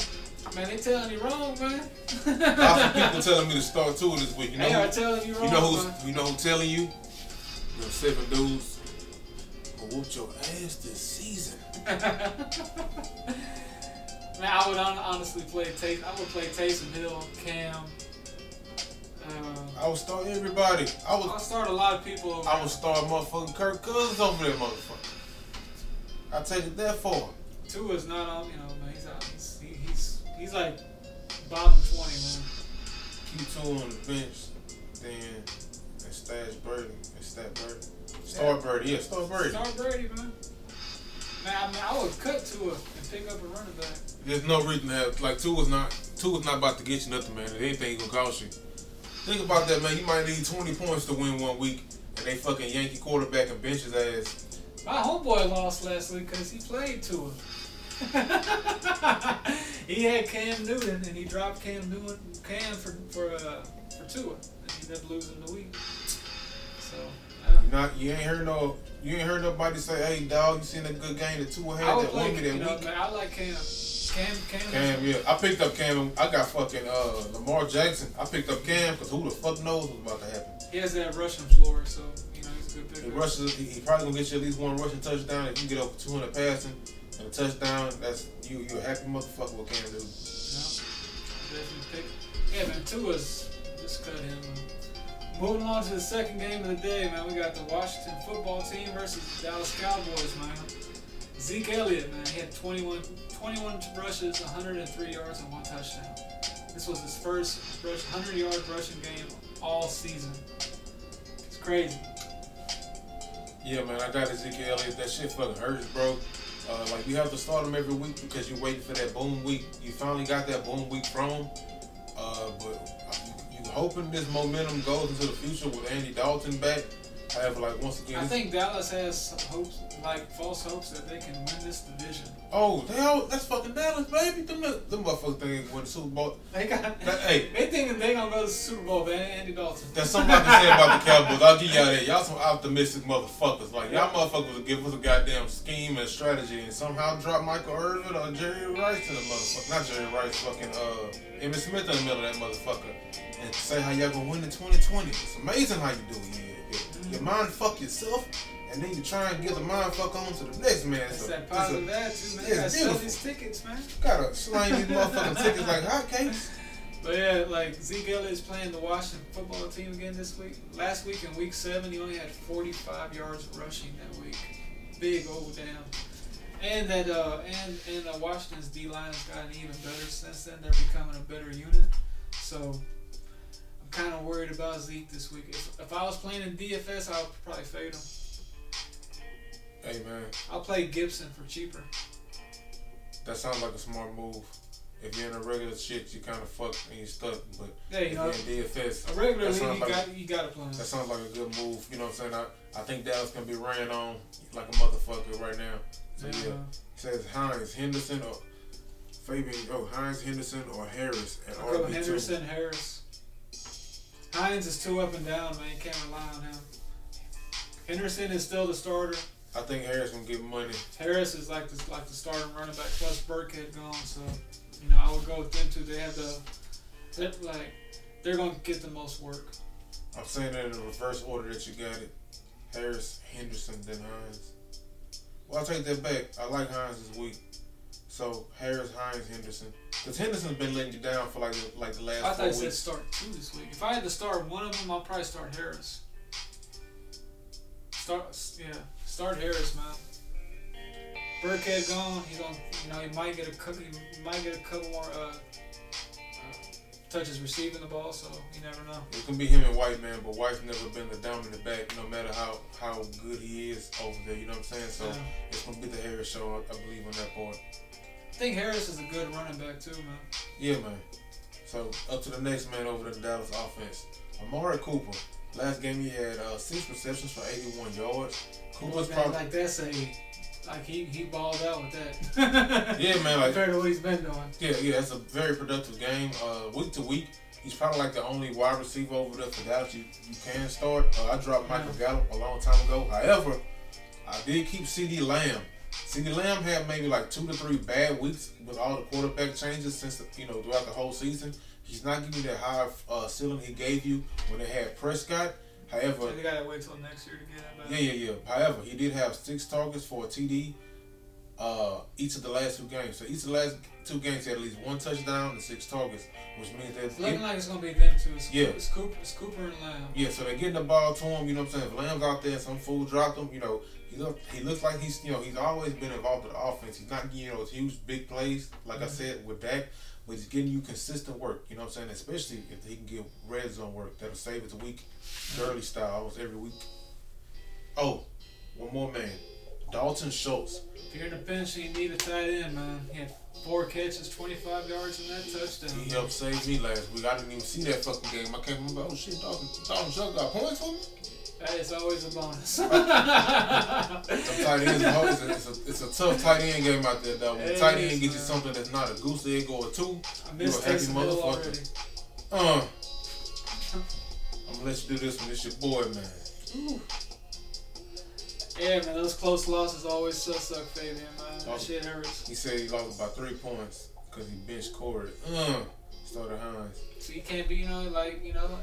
man, they telling you wrong, man. Lots of people telling me to start Tua this week. You know, they are who, telling you wrong. you know who's, man. you know who telling you? The seven dudes who whooped your ass this season. Man, I would honestly play Taysom. I would play Taysom Hill, Cam. I would start everybody. I I'll would, start a lot of people. Over. I would start motherfucking Kirk Cousins over there, motherfucker. I take it that far. Tua is not on. You know, man, he's out. He's he, he's he's like bottom twenty, man. Keep Tua on the bench, then and stash Birdie and stat Birdie. Start Birdie, yeah, start Birdie. Start Brady, man. Man, I, mean, I would cut Tua and pick up a running back. There's no reason to have like Tua is not Tua is not about to get you nothing, man. If anything, gonna cost you. Think about that, man. You might need 20 points to win one week, and they fucking Yankee quarterback and bench his ass. My homeboy lost last week because he played Tua. he had Cam Newton and he dropped Cam Newton Cam for for uh, for Tua and he ended up losing the week. So You not you ain't heard no you ain't heard nobody say, hey dog, you seen a good game that Tua I had that won me that You know, week. man, I like Cam. Cam Cam. Cam, yeah. I picked up Cam. I got fucking uh, Lamar Jackson. I picked up Cam because who the fuck knows what's about to happen. He has that rushing floor, so you know he's a good He rushes. He, he probably gonna get you at least one rushing touchdown. If you get over 200 passing and a touchdown, that's you. You a happy motherfucker with Cam Newton. Yeah, definitely pick. Yeah, man, Tua's just cut him. Moving on to the second game of the day, man. We got the Washington football team versus the Dallas Cowboys, man. Zeke Elliott, man, he had 21, 21 rushes, 103 yards, and one touchdown. This was his first 100 yard rushing game all season. It's crazy. Yeah, man, I got Ezekiel Elliott. That shit fucking hurts, bro. Uh, like you have to start him every week because you're waiting for that boom week. You finally got that boom week from him. Uh, but you, you hoping this momentum goes into the future with Andy Dalton back. However, like once again, I think Dallas has hopes, like false hopes, that they can win this division. oh hell, that's fucking Dallas, baby. Them, them motherfuckers think they win the Super Bowl. They got. That- hey. they thinking they gonna go to the Super Bowl, man. Andy Dalton. There's something I can say about the Cowboys. I'll give y'all that. Y'all some optimistic motherfuckers. Like y'all motherfuckers will give us a goddamn scheme and strategy and somehow drop Michael Irvin or Jerry Rice in the motherfucker. Not Jerry Rice, fucking uh Emmitt Smith in the middle of that motherfucker. And say how y'all gonna win in 2020. It's amazing how you do it. You, you, you mind fuck yourself and then you try and get the mind fuck on to the next man. It's So, that positive attitude, man. yeah, You gotta it's sell these tickets, man. Gotta slang these motherfucking tickets like hotcakes. But yeah, like Zeke is playing the Washington football team again this week. Last week in week seven, he only had 45 yards rushing that week. Big old damn. And that uh and and uh, Washington's D line has gotten even better since then. They're becoming a better unit. So I'm kind of worried about Zeke this week. If, if I was playing in DFS, I would probably fade him. Hey man, I'll play Gibson for cheaper. that sounds like a smart move. If you're in a regular shit, you kind of fucked and you stuck. But Yeah, you if know, you're in DFS, a regular league, you like got you got to play that sounds like a good move. You know what I'm saying? I, I think Dallas can be ran on like a motherfucker right now. So yeah, it says Hines Henderson or Fabian. Oh, Hines Henderson or Harris at RB two. Henderson, Harris. Hines is too up and down, man. Can't rely on him. Henderson is still the starter. I think Harris gonna get money. Harris is like the like the starting running back plus Burkhead gone, so you know I would go with them two. They have the they're, like they're gonna get the most work. I'm saying that in the reverse order that you got it. Harris, Henderson, then Hines. Well, I'll take that back. I like Hines this week. So Harris, Hines, Henderson. Because Henderson's been letting you down for like like the last I four thought you said weeks. start two this week. If I had to start one of them, I'll probably start Harris. Start yeah, start Harris, man. Burkhead gone. He's on. You know, he might get a couple. He might get a couple more uh, uh, touches receiving the ball. So you never know. It can be him and White man, but White's never been the dominant back, no matter how how good he is over there. You know what I'm saying? So Yeah. it's gonna be the Harris show, I, I believe, on that point. I think Harris is a good running back too, man. Yeah, man. So up to the next man over the Dallas offense, Amari Cooper. Last game he had uh, six receptions for 81 yards. Cooper's Man, probably like that's a like he he balled out with that. yeah, man. Like compared to what he's been doing. yeah, yeah. It's a very productive game. Uh, week to week, he's probably like the only wide receiver over there for Dallas you, you can start. Uh, I dropped Michael Gallup a long time ago. However, I did keep CeeDee Lamb. CeeDee Lamb had maybe like two to three bad weeks with all the quarterback changes since you know throughout the whole season. He's not giving you that high uh, ceiling he gave you when they had Prescott. However, So they gotta wait till next year to get him yeah, yeah, yeah. However, he did have six targets for a TD uh, each of the last two games. So each of the last two games, had at least one touchdown and six targets, which means It's that looking like it's gonna be them two. It's, Yeah. it's Cooper, it's Cooper and Lamb. yeah. So they're getting the ball to him. You know what I'm saying? If Lamb's out there, some fool dropped him. You know, he look he looks like he's you know he's always been involved with the offense. He's not you know huge big plays like I said with Dak. But he's getting you consistent work, you know what I'm saying? Especially if he can get red zone work. That'll save it a week. Gurley style, almost every week. Oh, one more man. Dalton Schultz. If you're in a pinch and you need a tight end, man, he had four catches, 25 yards, and that touchdown. He helped save me last week. I didn't even see that fucking game. I can't remember. Oh shit, Dalton, Dalton Schultz got points for me. That is always a bonus. Tight hard. it's, a, it's, a, it's tough tight end game out there, though. When It tight end gets you something that's not a goose egg or a two, I You missed a happy motherfucker. uh, I'm gonna let you do this one. It's your boy, man. Ooh. Yeah, man, those close losses always still suck, Fabian, man. Oh. That shit hurts. He said he lost by three points because he benched Corey. Uh, started Hines. So you can't be, you know, like, you know,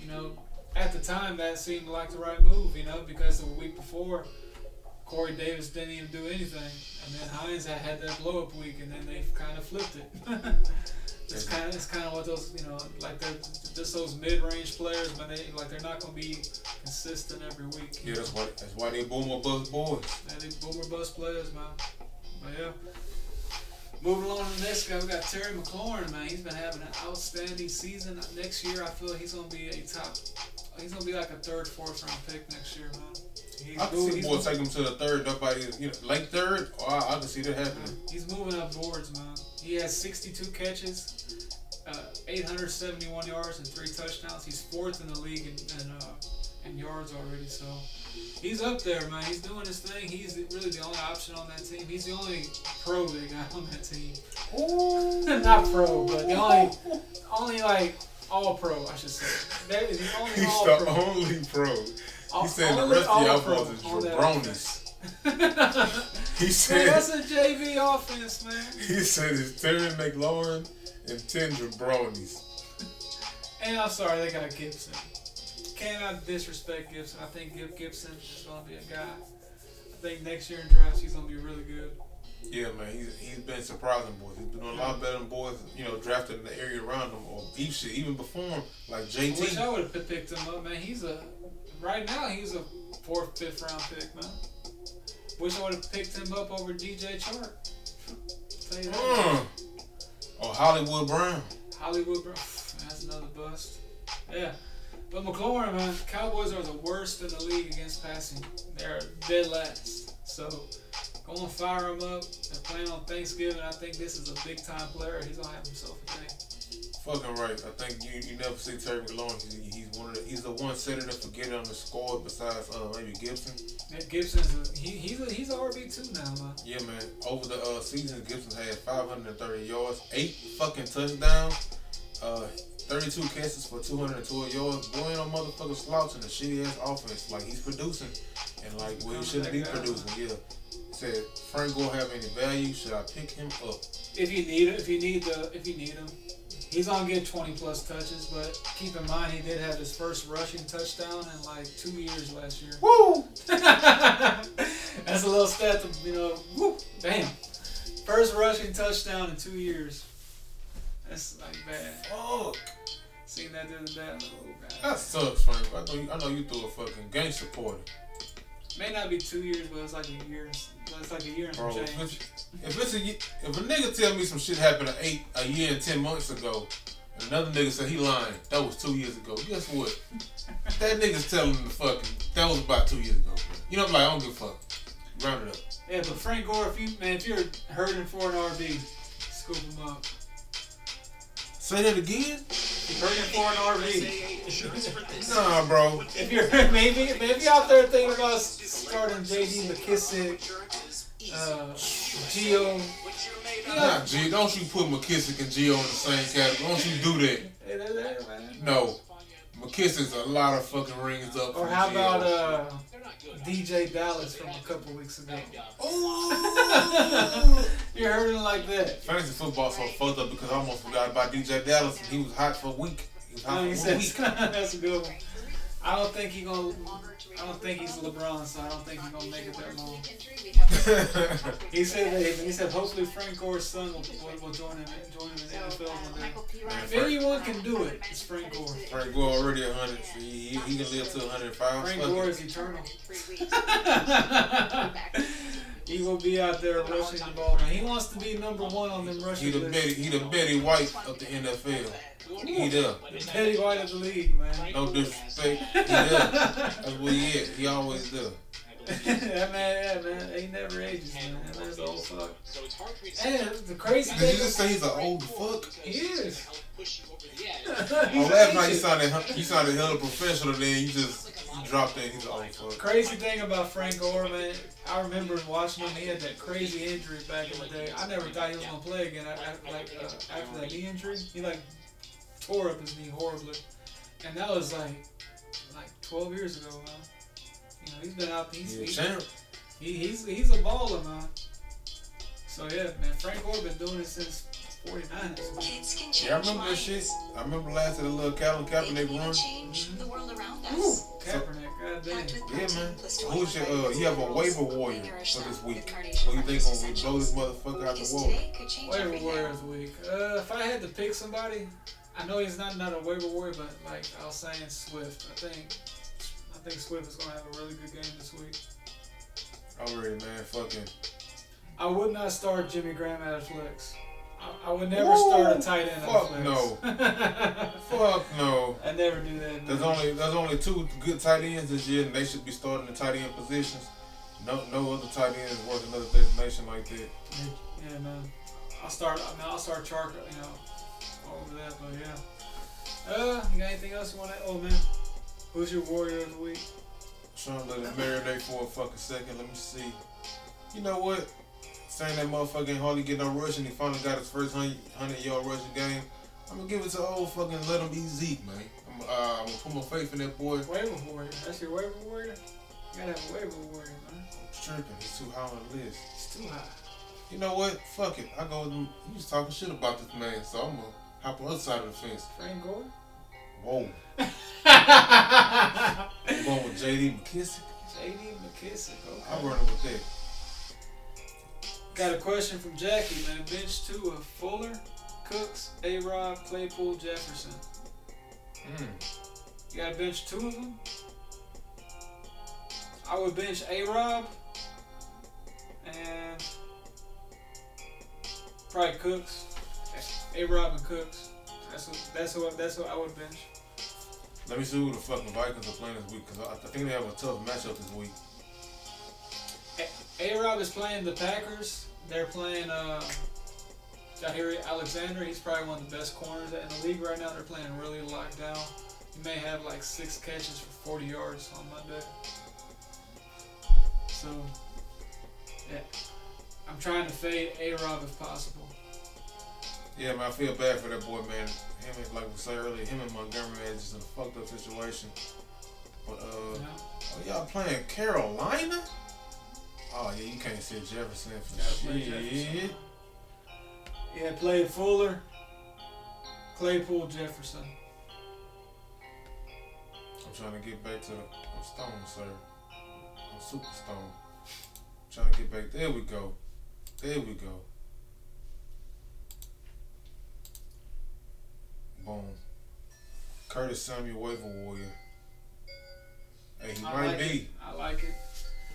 you know, at the time that seemed like the right move, you know, because the week before, Corey Davis didn't even do anything, and then Hines had had that blow up week, and then they kind of flipped it. it's kind of it's kind of what those, you know, like they're just those mid range players, but they like they're not gonna be consistent every week. Yeah, that's why. That's why they boomer bust boys. Man, they boomer bust players, man. But yeah. Moving along to the next guy, we got Terry McLaurin, man. He's been having an outstanding season. Next year, I feel he's gonna be a top. He's gonna be like a third, fourth round pick next year, man. He's I can moving- see the he's take him to the third. Nobody, you know, late third. Oh, I, I can see that happening. He's moving up boards, man. He has 62 catches, uh, 871 yards, and three touchdowns. He's fourth in the league in, in, uh, in yards already. So he's up there, man. He's doing his thing. He's really the only option on that team. He's the only pro big guy on that team. Not pro, but the only, only like all pro, I should say. That is the only He's all the pro. only pro. All- He said the rest of all y'all pro boys is on jabronis. He Man, said that's a JV offense, man. he said it's Terry McLaurin and ten jabronis. And I'm sorry, they got Gibson. Cannot disrespect Gibson. I think Gib Gibson is going to be a guy. I think next year in drafts he's going to be really good. Yeah, man, he's he's been surprising boys. He's been doing a lot better than boys, you know, drafted in the area around him or beef shit, even before him, like JT. I wish. I would have picked him up, man. He's a right now he's a fourth, fifth round pick, man. Wish I would have picked him up over DJ Chark. Tell you that. Mm. Or Hollywood Brown. Hollywood, Brown. That's another bust. Yeah. But McLaurin, man, Cowboys are the worst in the league against passing. They're dead last. So go and fire him up. They're playing on Thanksgiving. I think this is a big time player. He's gonna have himself a thing. Fucking right. I think you you never see Terry McLaurin. He's, he's one of the, he's the one setting up for getting on the squad besides uh, maybe Gibson. That Gibson's a, he, he's a, he's a RB two now, man. Yeah, man. Over the uh, season, Gibson had 530 yards, eight fucking touchdowns, uh, 32 catches for 212 yards. Boy, no motherfucker slouching the shitty ass offense. Like he's producing, and like well, he shouldn't be producing. Yeah. Said Frank Gore have any value? Should I pick him up? If you need if you need the if you need him, he's gonna get 20 plus touches. But keep in mind he did have his first rushing touchdown in like two years last year. Woo! That's a little stat to you know. Woo! Damn. First rushing touchdown in two years. That's like bad. Fuck. Seen that the other day. Oh. That sucks, Frank. I know you, I know you threw a fucking gangster party. May not be two years, but it's like a year. It's like a year and some change. if, it's a if a nigga tell me some shit happened a eight a year and ten months ago, and another nigga said he lying, that was two years ago. Guess what? that nigga's telling the fucking that was about two years ago. Bro. You know, I'm like I don't give a fuck. Round it up. Yeah, but Frank Gore, if you man, if you're hurting for an RB, scoop him up. Say that again? If for an RV. Nah, bro. If you're maybe maybe out there thinking about starting JD McKissic, uh, Gio. Nah, G. Don't you put McKissic and Gio in the same category? Don't you do that? Hey, they're there, man. No. McKissic's a lot of fucking rings up. Or how about uh, DeeJay Dallas from a couple weeks ago? Ooh. You're hurting like that. Fantasy football so fucked up because I almost forgot about DeeJay Dallas and he was hot for a week. He was hot No, he for a week. that's a good one. I don't think he gonna. I don't think he's LeBron, so I don't think he's gonna make it that long. He said that he said hopefully Frank Gore's son will, will, will join him join him in the NFL one day. If anyone can do it, it's Frank Gore. Frank Gore already 100. So he, he, he can live to 105. Frank Gore is eternal. he will be out there rushing the ball. Man, he wants to be number one on them rushing. He rushing the lists. Betty, he the Betty White of the NFL. He there. Teddy White of the league, man. No disrespect. He there. That's what he is. He always there. that man, yeah, man, he never ages, man. That man's old fuck. And the crazy Did thing, you just say he's an old fuck? he is. Oh, He's last night you ancient. sounded you sounded hella professional. Then you just you dropped in. He's old fuck. Crazy thing about Frank Gore, man, I remember watching him. He had that crazy injury back in the day. I never thought he was gonna play again. I, I, like uh, after that knee injury, he like tore up his knee horribly, and that was like like 12 years ago, man. You know, he's been out. He's, He he's, he, he's he's a baller, man. So yeah, man, Frank Gore been doing it since 49. Yeah, I remember that shit. I remember last of the little Calvin Kaepernick run. change the world around Woo, us. Kaepernick, goddamn. Yeah, man. Who's your uh? You have a waiver warrior for this week. Who you think gonna blow this motherfucker out the water? Waiver Warriors week. Uh, if I had to pick somebody, I know he's not not a waiver warrior, but like I was saying, Swift. I think I think Swift is gonna have a really good game this week. Already, man. Fucking. I would not start Jimmy Graham at flex. I, I would never Woo! start a tight end Fuck flex. no. Fuck no. I never do that. There's man. only there's only two good tight ends this year, and they should be starting the tight end positions. No no other tight end is worth another designation like that. Yeah, man. I'll start. I mean, I'll start Chark. You know, over that. But yeah. Uh, you got anything else you want to? Oh man, who's your warrior of the week? Trying to let it marinate for a fucking second. Let me see. You know what? Saying that motherfucker ain't hardly get no rushing. He finally got his first 100 yard rushing game. I'm gonna give it to old fucking let him be Zeke, man. I'm, uh, I'm gonna put my faith in that boy. Waiver warrior. That's your waiver warrior. You gotta have a waiver warrior, man. I'm tripping. He's too high on the list. It's too high. You know what? Fuck it. I go. with him. He was talking shit about this man, so I'm gonna hop on the other side of the fence. Frank Gore. Whoa. I'm going with JD McKissic. JD McKissic. I'm Okay. running with that. Got a question from Jackie, man. Bench two of Fuller, Cooks, A Rod, Claypool, Jefferson. Mm. You got to bench two of them? I would bench A Rob and probably Cooks. A Rob and Cooks. That's what, that's what that's what I would bench. Let me see who the fucking Vikings are playing this week, because I, I think they have a tough matchup this week. A Rob is playing the Packers. They're playing uh Jaire Alexander. He's probably one of the best corners in the league right now. They're playing really locked down. He may have like six catches for 40 yards on Monday. So, yeah, I'm trying to fade A Rob if possible. Yeah, man, I feel bad for that boy, man. Him and like we said earlier, him and Montgomery had just in a fucked up situation. But uh, Yeah. oh, y'all playing Carolina? Oh yeah, you can't say Jefferson for shit. Jefferson. Yeah, played Fuller, Claypool, Jefferson. I'm trying to get back to the I'm Stone, sir. I'm Super Stone. trying to get back. There we go. There we go. Boom. Curtis Samuel waiver warrior. Hey, he I might like be. It. I like it.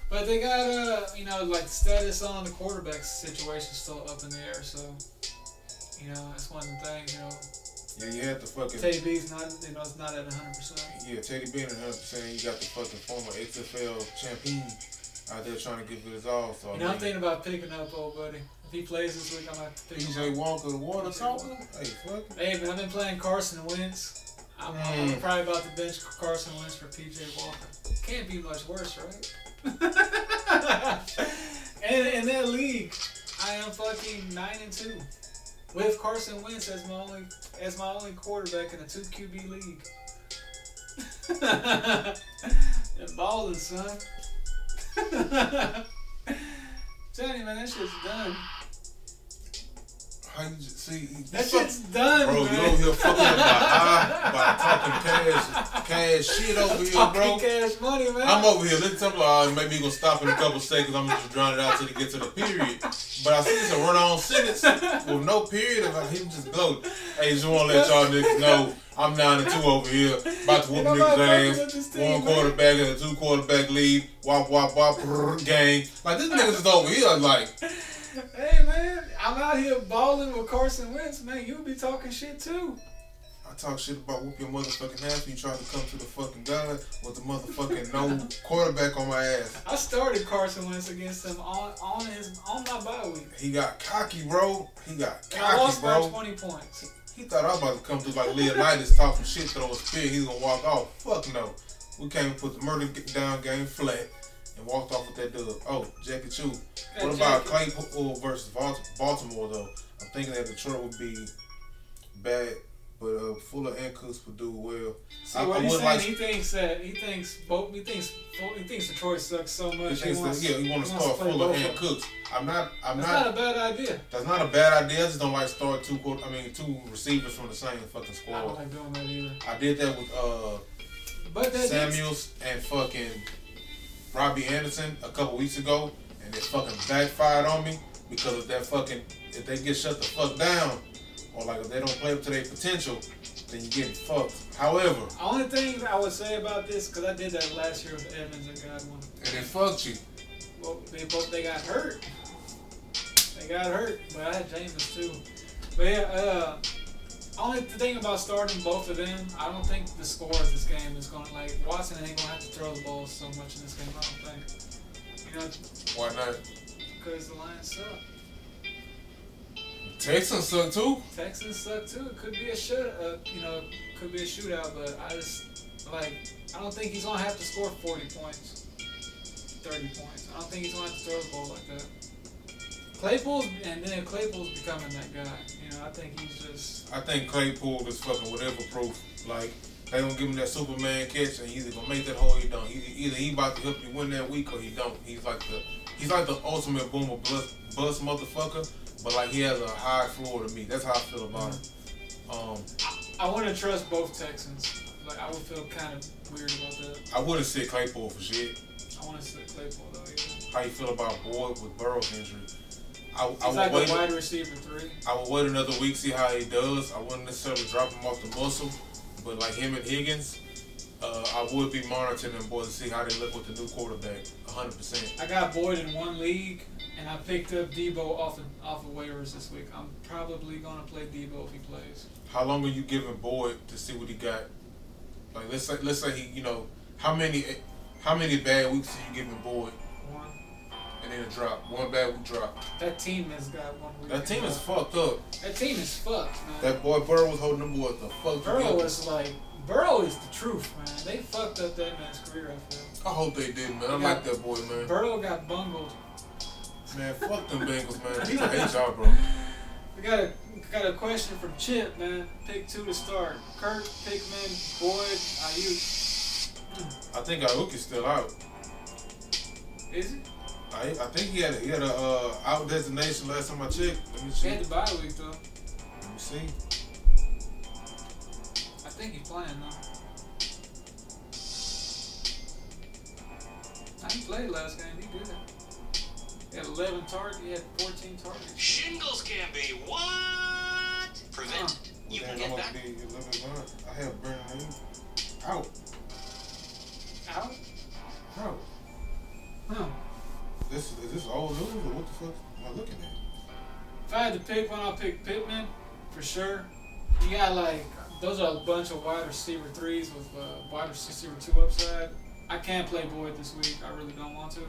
But they got uh, you know, like status on the quarterback situation still up in the air. So, you know, that's one thing. You know, Yeah, you had the fucking. Teddy B's not, you know, it's not at 100. percent Yeah, Teddy being 100. percent You got the fucking former XFL champion out there trying to give it his all. So You know, I'm thinking about picking up old buddy. If he plays this week, I might pick him PJ up. Walker, the water talking. Hey, fuck. Hey, but I've been playing Carson Wentz. I'm, I'm Mm. probably about to bench Carson Wentz for PJ Walker. Can't be much worse, right? and in that league, I am fucking nine and two with Carson Wentz as my only as my only quarterback in a two QB league. and balling, son. Tell you, man, that shit's done. How you just see? That fuck- shit's done, Bro, man. you over here fucking up my eye by talking cash, cash shit over here, Talking bro. cash money, man. I'm over here. Let's tell me, uh, maybe you gonna stop in a couple seconds. I'm gonna just drown it out till they get to the period. But I see this a run-on sentence with no period. Of like, him just gloat. Hey, just wanna let y'all niggas know I'm nine and two over here, about to whoop niggas' with ass. team, One quarterback and a two quarterback lead. Wop wop wop gang. Like this niggas is over here. Like Hey man, I'm out here balling with Carson Wentz, man. You be talking shit too. I talk shit about whoop your motherfucking ass when you try to come to the fucking God with the motherfucking no quarterback on my ass. I started Carson Wentz against him on on his on my bye week. He got cocky, bro. He got And I lost cocky, by 20 points. He thought I was about to come through like Leonidas talking shit, throw a spear. He's gonna walk off. Fuck no. We came and put the murder down game flat and walked off with that dub. Oh, Jackie Chu. What about. Claypool versus Baltimore though? I'm thinking that Detroit would be bad, but uh, Fuller and Cooks would do well. See I- what I he's saying? like- he thinks that he thinks both. He thinks he thinks Detroit sucks so much. He thinks wants, that, yeah, he want to start Fuller and. Cooks. I'm not. I'm That's not. not a bad idea. That's not a bad idea. I just don't like start two. I mean, two receivers from the same fucking squad. I don't like doing that either. I did that with uh, But that Samuels and fucking Robbie Anderson a couple weeks ago, and it fucking backfired on me because of that fucking. If they get shut the fuck down, or like if they don't play up to their potential, then you getting fucked. However, The only thing I would say about this, because I did that last year with Evans and Godwin. and it fucked you. Well, they both they got hurt. They got hurt, but I had Jameis too. But yeah, uh, only thing about starting both of them, I don't think the score of this game is going to like Watson ain't gonna have to throw the ball so much in this game. I don't think. You know, Why not? because the Lions suck. Texans suck too. Texans suck too. It could be a shoot, uh, you know, could be a shootout. But I just like I don't think he's gonna have to score 40 points, 30 points. I don't think he's gonna have to throw the ball like that. Claypool's and then Claypool's becoming that guy. You know, I think he's just I think Claypool is fucking whatever proof. Like they gonna give him that Superman catch, and he's either gonna make that hole he don't. Either, either he about to help you win that week or he don't. He's like the he's like the ultimate boomer bust, bust motherfucker, but like he has a high floor to me. That's how I feel about him. Um, I want to trust both Texans. Like I would feel kind of weird about that. I wouldn't sit Claypool for shit. I want to sit Claypool though. Yeah. How you feel about Boyd with Burrow's injury? I, I He's would like wait. wide receiver three. I would wait another week, see how he does. I wouldn't necessarily drop him off the muscle, but like him and Higgins, uh, I would be monitoring them boys to see how they look with the new quarterback. 100%. I got Boyd in one league, and I picked up Deebo off of, off of waivers this week. I'm probably gonna play Deebo if he plays. How long are you giving Boyd to see what he got? Like let's say let's say he, you know, how many how many bad weeks are you giving Boyd. And then a drop? One bad week drop. That team has got one week. That team is fucked up. That team is fucked, man. That boy Burrow was holding them boys the fuck Burrow is like Burrow is the truth, man. They fucked up that man's career. I feel. I hope they did, man. I Yeah. like that boy, man. Burrow got bungled. Man, fuck them Bengals, man. He's a HR, bro. We got a got a question from Chip, man. Pick two to start. Kirk, Pittman, Boyd, Aiyuk. I think Aiyuk is still out. Is it? I, I think he had a, he had a uh, out designation last time I checked. Let me He see. had the bye week though. Let me see. I think he's playing though. Nah, he played last game. He did. He had 11 targets. He had 14 targets. Shingles can be what? Prevented. You Then can I'm get gonna back. be a little bit behind. I have Brandon Lee out. Out? Out. Huh. This is this old news or what the fuck am I looking at? If I had to pick one, I'll pick Pittman for sure. You got like those are a bunch of wide receiver threes with uh, wide receiver two upside. I can't play Boyd this week. I really don't want to.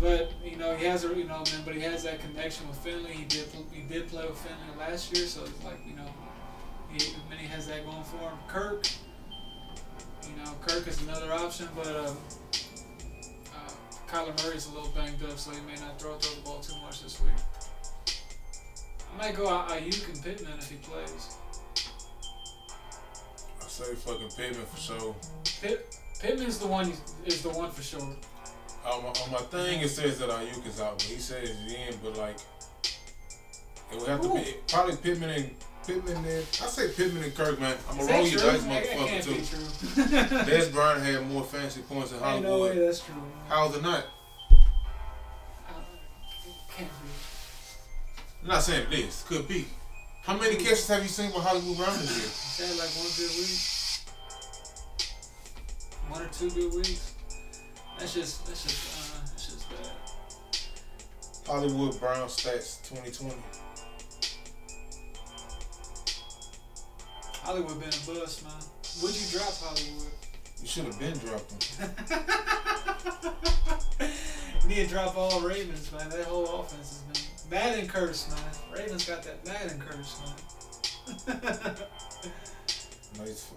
But you know he has a you know man, but he has that connection with Finley. He did he did play with Finley last year, so it's like you know he he has that going for him. Kirk, you know Kirk is another option, but uh, Kyler Murray's a little banged up, so he may not throw throw the ball too much this week. I might go Aiyuk and Pittman if he plays. I say fucking Pittman for sure. Pitt, Pittman's the one is the one for sure. On my, on my thing, it says that Aiyuk is out, but he says he's in. But like, it would have to be probably Pittman and Pittman. And I say Pittman and Kirk, man. I'ma roll that you true? dice, motherfucker too. Dez Bryant had more fancy points than Ain't no way Hollywood. that's true. How's it not? Uh, Can't be. I'm not saying this. Could be. How many catches have you seen with Hollywood Brown this year? He's had like one good week, one or two good weeks. That's just that's just uh, that's just bad. Hollywood Brown stats 2020. Hollywood been a bust, man. Would you drop Hollywood? You should have been dropping. Need to drop all Ravens, man. That whole offense has been Madden curse, man. Ravens got that Madden curse, man. Nice.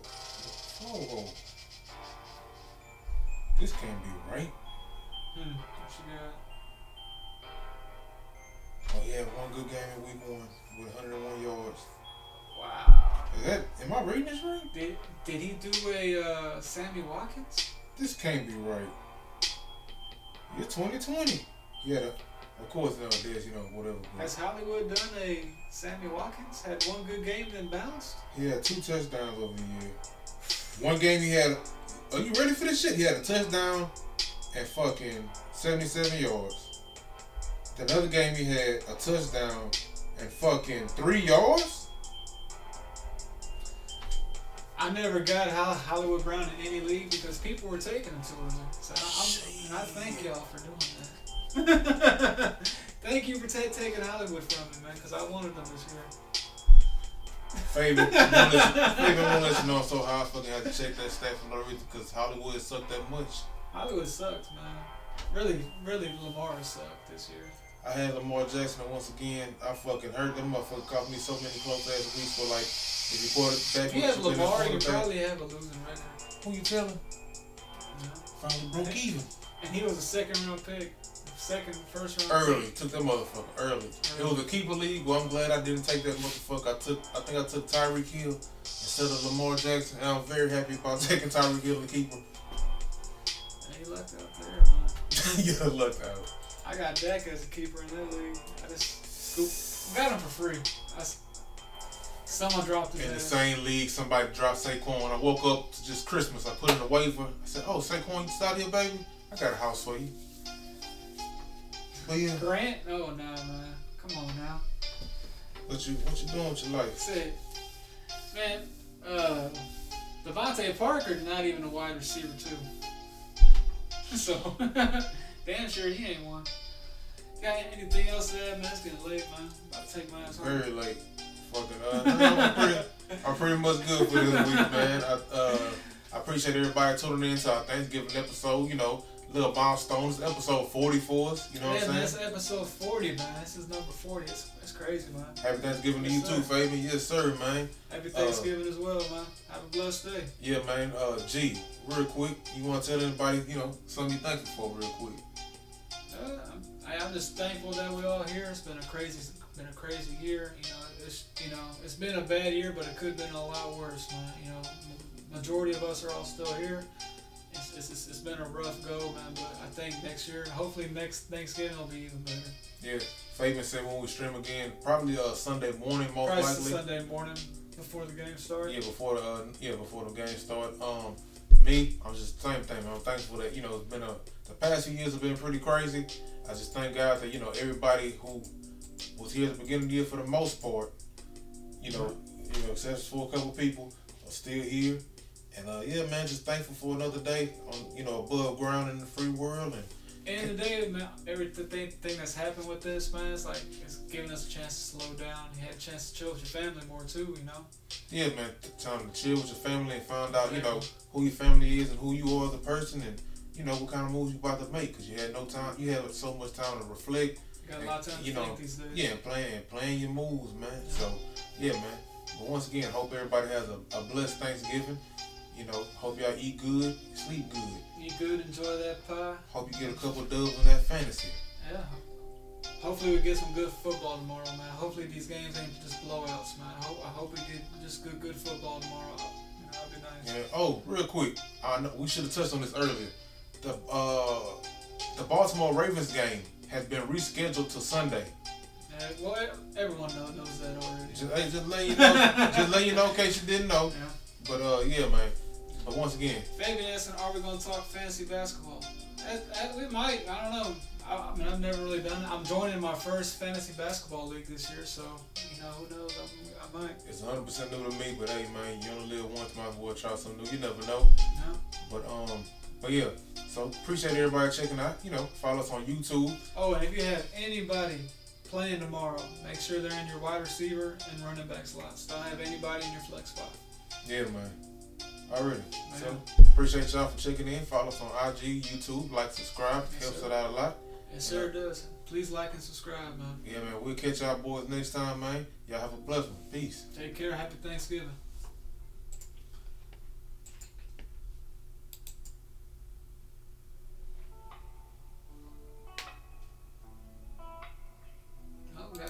Oh, this can't be right. hmm. What you got? Oh, yeah, one good game in week one with 101 yards. Wow. Is that? Am I reading this right? Did did he do a uh, Sammy Watkins? This can't be right. You're 2020. Yeah, of course nowadays, you know, whatever. Has Hollywood done a Sammy Watkins? Had one good game then bounced? He had two touchdowns over the year. One game he had. Are you ready for this shit? He had a touchdown and fucking 77 yards. The other game he had a touchdown and fucking three yards. I never got Hollywood Brown in any league because people were taking him to him. So I, I thank y'all for doing that. thank you for ta- taking Hollywood from me, man, because I wanted them this year. Favorite, favorite won't let you know so I fucking had to check that stat for no reason because Hollywood sucked that much. Hollywood sucked, man. Really, really, Lamar sucked this year. I had Lamar Jackson and once again I fucking hurt them motherfucker cost me so many close ass weeks for like if you put it back If you had with your Lamar, you probably have a losing record. who you telling? You know? Finally broke even. And he was a second round pick, second, first round Early, pick. took that motherfucker early. It was a keeper league. Well, I'm glad I didn't take that motherfucker. I took, I think I took Tyreek Hill instead of Lamar Jackson, and I'm very happy about taking Tyreek Hill and keeper. And he lucked out there, man. yeah, look out. I got Dak as a keeper in that league. I just scoop, got him for free. I someone dropped his In the ass. same league, somebody dropped Saquon. I woke up to just Christmas. I put in a waiver. I said, "Oh, Saquon, you still out here, baby? I got a house for you." But yeah, Grant? No, nah, man. Come on now. what you what you doing with your life? Said, man, uh, DeVante Parker not even a wide receiver too. So, damn sure he ain't one. Got anything else to add, man? It's getting late, man. About to take my ass home. Very late. Fucking uh, no, I'm, pretty, I'm pretty much good for this week, man. I, uh, I appreciate everybody tuning in to our Thanksgiving episode. You know, little milestones. Episode 40 for us. You know yeah, what man, I'm saying? episode 40, man. This is number 40. It's, it's crazy, man. Happy Thanksgiving to you Yes, too, sir. Fabian. Yes, sir, man. Happy Thanksgiving as well, man. Have a blessed day. Yeah, man. Uh, G, real quick, you want to tell anybody, you know, something you're thankful for, real quick? Uh, I'm, I- I'm just thankful that we're all here. It's been a crazy, Been a crazy year. You know, it's you know it's been a bad year, but it could have been a lot worse, man. You know, majority of us are all still here. It's, it's, it's, it's been a rough go, man. But I think next year, hopefully next Thanksgiving will be even better. Yeah, Fabian said when we stream again, probably uh Sunday morning most Probably likely. Sunday morning before the game starts. Yeah, before the uh, yeah before the game start. Um, me, I'm just the same thing. man. I'm thankful that you know it's been a the past few years have been pretty crazy. I just thank God that you know everybody who was here at the beginning of the year for the most part, you know, you know, except for a couple people, are still here. And uh, yeah, man, just thankful for another day on you know above ground in the free world and. And today, man, everything thing that's happened with this, man, it's like it's giving us a chance to slow down. You had a chance to chill with your family more too, you know. Yeah, man, time to chill with your family and find out, you know, who your family is and who you are as a person, and you know what kind of moves you about to make. Cause you had no time, you had so much time to reflect. You got a lot of time to you know, think these days. Yeah, and playing, playing your moves, man. So, yeah, man. But once again, hope everybody has a, a blessed Thanksgiving. You know, hope y'all eat good, sleep good. Eat good, enjoy that pie. Hope you get a couple dubs on that fantasy. Yeah. Hopefully we get some good football tomorrow, man. Hopefully these games ain't just blowouts, man. I hope, I hope we get just good good football tomorrow. You know, that'd be nice. Yeah. Oh, real quick, I know we should have touched on this earlier. The uh, the Baltimore Ravens game has been rescheduled to Sunday. Yeah, well, everyone knows, knows that already. Just, hey, just let you know, just let you know in case you didn't know. Yeah. But uh, yeah, man. But once again, Fabian asking, are we going to talk fantasy basketball? That, that- we might. I don't know. I, I mean, I've never really done it. I'm joining my first fantasy basketball league this year, so, you know, who knows? I, I might. it's 100 percent new to me. But hey, man, you only live once, might as well try something new. You never know. No? But um, but yeah. So appreciate everybody checking out. You know, follow us on YouTube. Oh, and if you have anybody playing tomorrow, make sure they're in your wide receiver and running back slots. Don't have anybody in your flex spot. Yeah, man. Already. So appreciate y'all for checking in. Follow us on IG, YouTube, like, subscribe. Yes, Helps sir. it out a lot. Yes, sir, it does. Please like and subscribe, man. Yeah, man. We'll catch y'all boys next time, man. Y'all have a blessed one. Peace. Take care. Happy Thanksgiving.